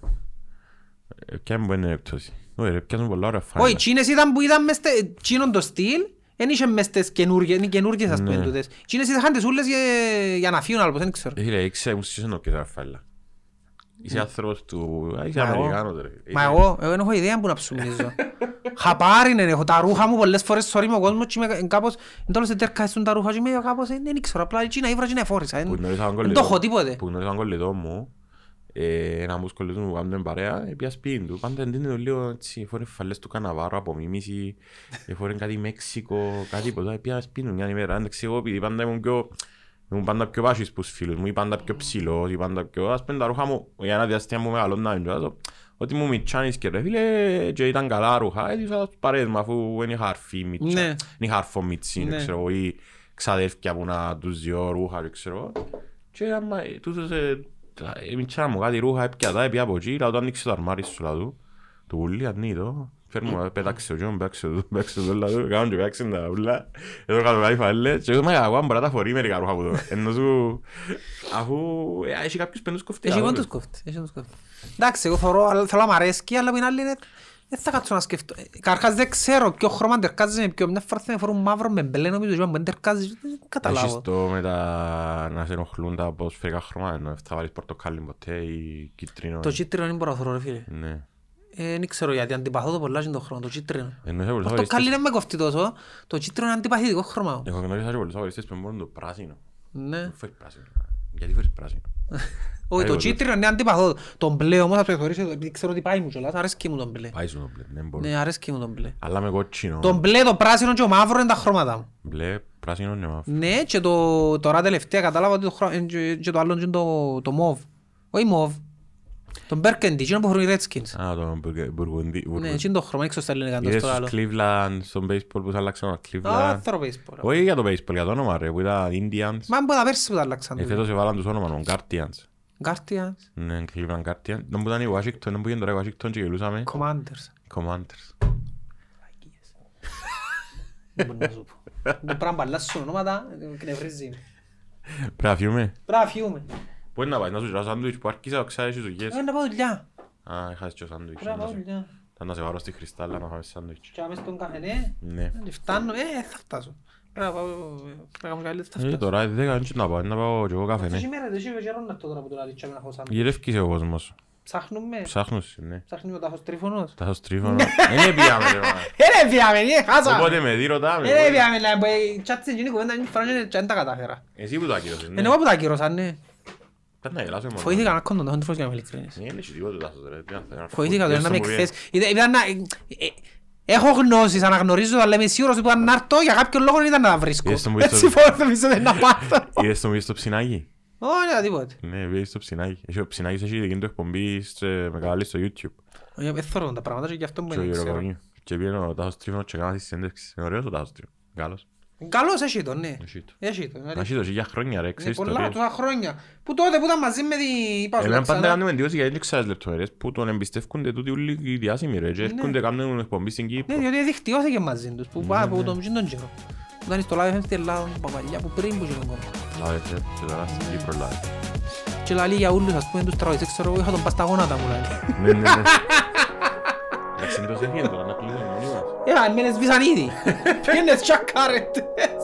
ε, Πιάμε που είναι εκτός. Όχι ρε, πιάσουν πολλά ωραία φάλα. Όχι, τσίνες ήταν που ήταν μες στε- τσίνον το στυλ, δεν είχε μες τις καινούργιες, είναι καινούργιες ας πούμε Ναι. τούτες. Τσίνες είχαν τις ούλες για- για να φύγουν άλλος, δεν ξέρω. Ε, Φίλε, ήξερα μου στις νοκές τα φάλα. Είσαι άνθρωπος του... Α, είσαι Μα εγώ- Αμερικάνος ρε. Μα Είσαι- εγώ, εγώ δεν έχω ιδέα που να ψουμίζω. Χαπάρι είναι, έχω τα ρούχα μου πολλές φορές sorry με ο κόσμος και είμαι κάπως, εν τέλος δεν τερκάζουν τα ρούχα και είμαι κάπως, ε, δεν ξέρω, απλά εκείνα ήβρα και να εφόρησα. Που Δεν γνώρισα έναν δεν κολλητό- το έχω τίποτε. Που γνώρισα έναν κολλητό μου, ε, ένα μου κολλητό μου που κάνουν παρέα, πια σπίτι του. Πάντα εντύνει το λίγο έτσι, εφόρε φαλές του Καναβάρο από μίμηση, εφόρε κάτι Μέξικο, κάτι ποτέ, πια σπίτι του μια ημέρα. Εντάξει, εγώ επειδή πάντα ήμουν πιο... Ήμουν πάντα πιο βάσις στους φίλους μου, ή πάντα πιο ψηλός, ή πάντα πιο... Ας πούμε τα ρούχα μου, για ένα διαστήμα μου μεγαλώναν και βάζω, Ότι μου μιτσάνεις και ρε φίλε, και ήταν καλά ρούχα, έδιωσα τους παρέες μου αφού δεν είχα αρφή μιτσα, Ναι. δεν είχα αρφό μιτσί, Ναι. ξέρω εγώ, ή ξαδέρφια που να τους δυο ρούχα, και ξέρω εγώ. Και άμα ε, τούτος ε, τα- ε, μιτσάνα μου κάτι ρούχα, έπια τα, έπια από εκεί, λαό το ανοίξει το αρμάρι σου, λαό του ούλι, ανοίγει Φέρ μου, ε, πέταξε ο Τζον, πέταξε το, πέταξε το, λαό, κάνουν και πέταξε τα ούλα. Εδώ κάτω κάτι φαλές, και εγώ είμαι εγώ, μπορεί να τα φορεί μερικά ρούχα από εδώ. Ενώ σου, αφού ε, έχει κάποιους πέντους κοφτές. Έχει όντως κόφτη. έχει όντως κόφτη. Εντάξει, εγώ θωρώ, αλλά θέλω να μ' αρέσκει, αλλά από την άλλη είναι... Δεν θα κάτσω να σκεφτώ. Ε, Καταρχάς δεν ξέρω ποιο χρώμα τερκάζεις με ποιο. Μια φορά θα με φορούν μαύρο με μπλε, νομίζω ότι δεν τερκάζεις. Δεν Έχεις καταλάβω. το με τα να σε ενοχλούν τα ποδοσφαιρικά χρώματα, ενώ θα βάλεις πορτοκάλι ποτέ ή κίτρινο. Το κίτρινο δεν μπορώ να θωρώ, ρε φίλε. Ναι. Ε, Δεν ξέρω γιατί, αντιπαθώ το πολλά και το χρώμα, το κίτρινο. Ενώ θα μπορούσα να Το βάλεις καλή δεν με κοφτεί τόσο. Το κίτρινο είναι αντιπαθητικό χρώμα. Έχω γνωρίσει και πολλούς αγοριστές που μπορούν το πράσινο. Ναι. Δεν φέρεις πράσινο. Γιατί φέρεις πράσινο. Όχι, το Εγώ κίτρινο είναι αντιπαθώ. Το μπλε όμως, θα το θεωρήσω, επειδή ξέρω ότι πάει μου κιόλας, αρέσκει μου το μπλε. Πάει σου το μπλε, δεν μπορώ. Ναι, αρέσκει μου το μπλε. Αλλά με κότσινο, Το μπλε, το πράσινο και ο μαύρο είναι τα χρώματα μου. μπλε, πράσινο και μαύρο. Ναι, και το, τώρα τελευταία κατάλαβα ότι το, χρό... ε, και, και το άλλο είναι το, το μοβ. Όχι μοβ. Τον Μπέρκεντι, εκείνο που φορούν οι Redskins. Α, το μπουργκε- μπουργουνδί. Ναι, μπουργουνδί. εκείνο το χρώμα, έξω στα ελληνικά. το Είδες στο άλλο. στους Cleveland, στον baseball που θα αλλάξαν το Α, Cleveland. θέλω baseball. Όχι για το baseball, για το όνομα ρε, που ήταν Indians. Μα μπορεί να πέρσι που τα αλλάξαν. Ε, φέτος έβαλαν τους όνομα, τον Guardians. Guardians, Ναι, Cleveland Guardians. Δεν που ήταν η Washington, δεν που πήγαινε τώρα η Washington και γελούσαμε. Commanders. Commanders. Δεν μπορεί να σου πω. Δεν πρέπει να μπαλάσουν ονόματα, ε, κνευρίζει. Πρέπει να φύγουμε. Πρέπει να φύγουμε. Πού είναι να πάει, να σου ζητάω σάντουιτς που άρχισα, ξέρεις τις δουλειές. Ε, να πάω δουλειά. Α, είχα και σάντουιτς. Πρέπει να να πάω σε- δουλειά. Θα να σε βάλω στη Χρυστάλλα να φάμε σάντουιτς. Και άμεσα στον καφενέ, Ναι. ε, φτάνω, ε, θα φτάσω. Πρέπει να πάω, πρέπει να κάνω καλύτερα, θα Ε, φτάσω. τώρα δέκα δεν να πάω, να πάω και εγώ καφέ, ναι. Τόση μέρα, τόση καιρό να το τώρα που το λάδι τσάμε να έχω σαν. Γυρεύκεις ο κόσμος. Ψάχνουμε, Ψάχνους, ναι. ψάχνει ο τάφος τρίφωνος. Τα σας τρίφωνο. Δεν πήγαμε ρε μα. Ε, ρε, πιάμε, ε, χάσα. Όποτε με δει ρωτάμε. Ε, ρε, πιάμε, λέει, που, ε, τσάτσε εκείνη η κουβέντα, είναι φορά και δεν τα κατάφερα. Εσύ που το ακύρωσες, ναι. Είναι εγώ που τα ακύρωσα, ναι. Πρέπει να γελάσω μόνο. Φοήθηκα να κόντον, δεν φοήθηκα να είμαι ειλικρινής. Ε, Δεν έχει τίποτε τάσος ρε. Τι να θέλω. Φοήθηκα το Γες να με μου εκθέσει. Ήταν ήταν να... ε, ε, Έχω γνώσεις, αναγνωρίζω, αλλά είμαι σίγουρος ότι αν να έρθω για κάποιον λόγο δεν ήταν να τα βρίσκω. Είδες το μου Έτσι ήρθε- φοβάμαι ότι να πάθω. Είδες το μου στο ψινάκι; Όχι, τίποτε. Ναι, πήγες στο ψινάκι. Έχει ο ψινάκης έχει εκείνη το εκπομπή σε- με κανάλι στο YouTube. Όχι, Δεν θέλω τα πράγματα και γι' αυτό μου Και ο δεν ξέρω. Γεροκομείο. Και πήγαινε ο Τάσος Τρίφωνος και κάνα τη συνέντευξη. Είναι ωραίος ο Τάσος Τρίφωνος. Καλός. Καλώς έχει το, ναι. Έχει το. Έχει το. Να έχει το και για χρόνια ρε, Ναι, ξέρεις πολλά ιστορίες. τόσα χρόνια. Που τότε που ήταν μαζί με την... είπα σου, Εμένα πάντα ξανά. κάνουμε εντύπωση γιατί δεν ξέρεις λεπτομέρειες που τον εμπιστεύκονται τούτοι όλοι οι διάσημοι ρε και έρχονται κάνουν εκπομπή στην Ναι, Κύπρο. διότι δικτυώθηκε μαζί τους. Που πάει από τον τον καιρό. Που ήταν στο live στην Ελλάδα, που παλιά, που πριν που γίνον κόμμα. Λάβε τε, και τώρα στην Κύπρο λάβε. Και λαλεί για ούλους, ας πούμε, τους τραγουδιστές, ξέρω εγώ, είχα τον πας στα γόνατα μου, λαλεί. Ναι, ναι, ναι. Εντάξει, είναι το σε τώρα να κλείσουμε όλοι μας. Ε, αν με σβήσαν ήδη. Ποιοι είναι τσακάρετες.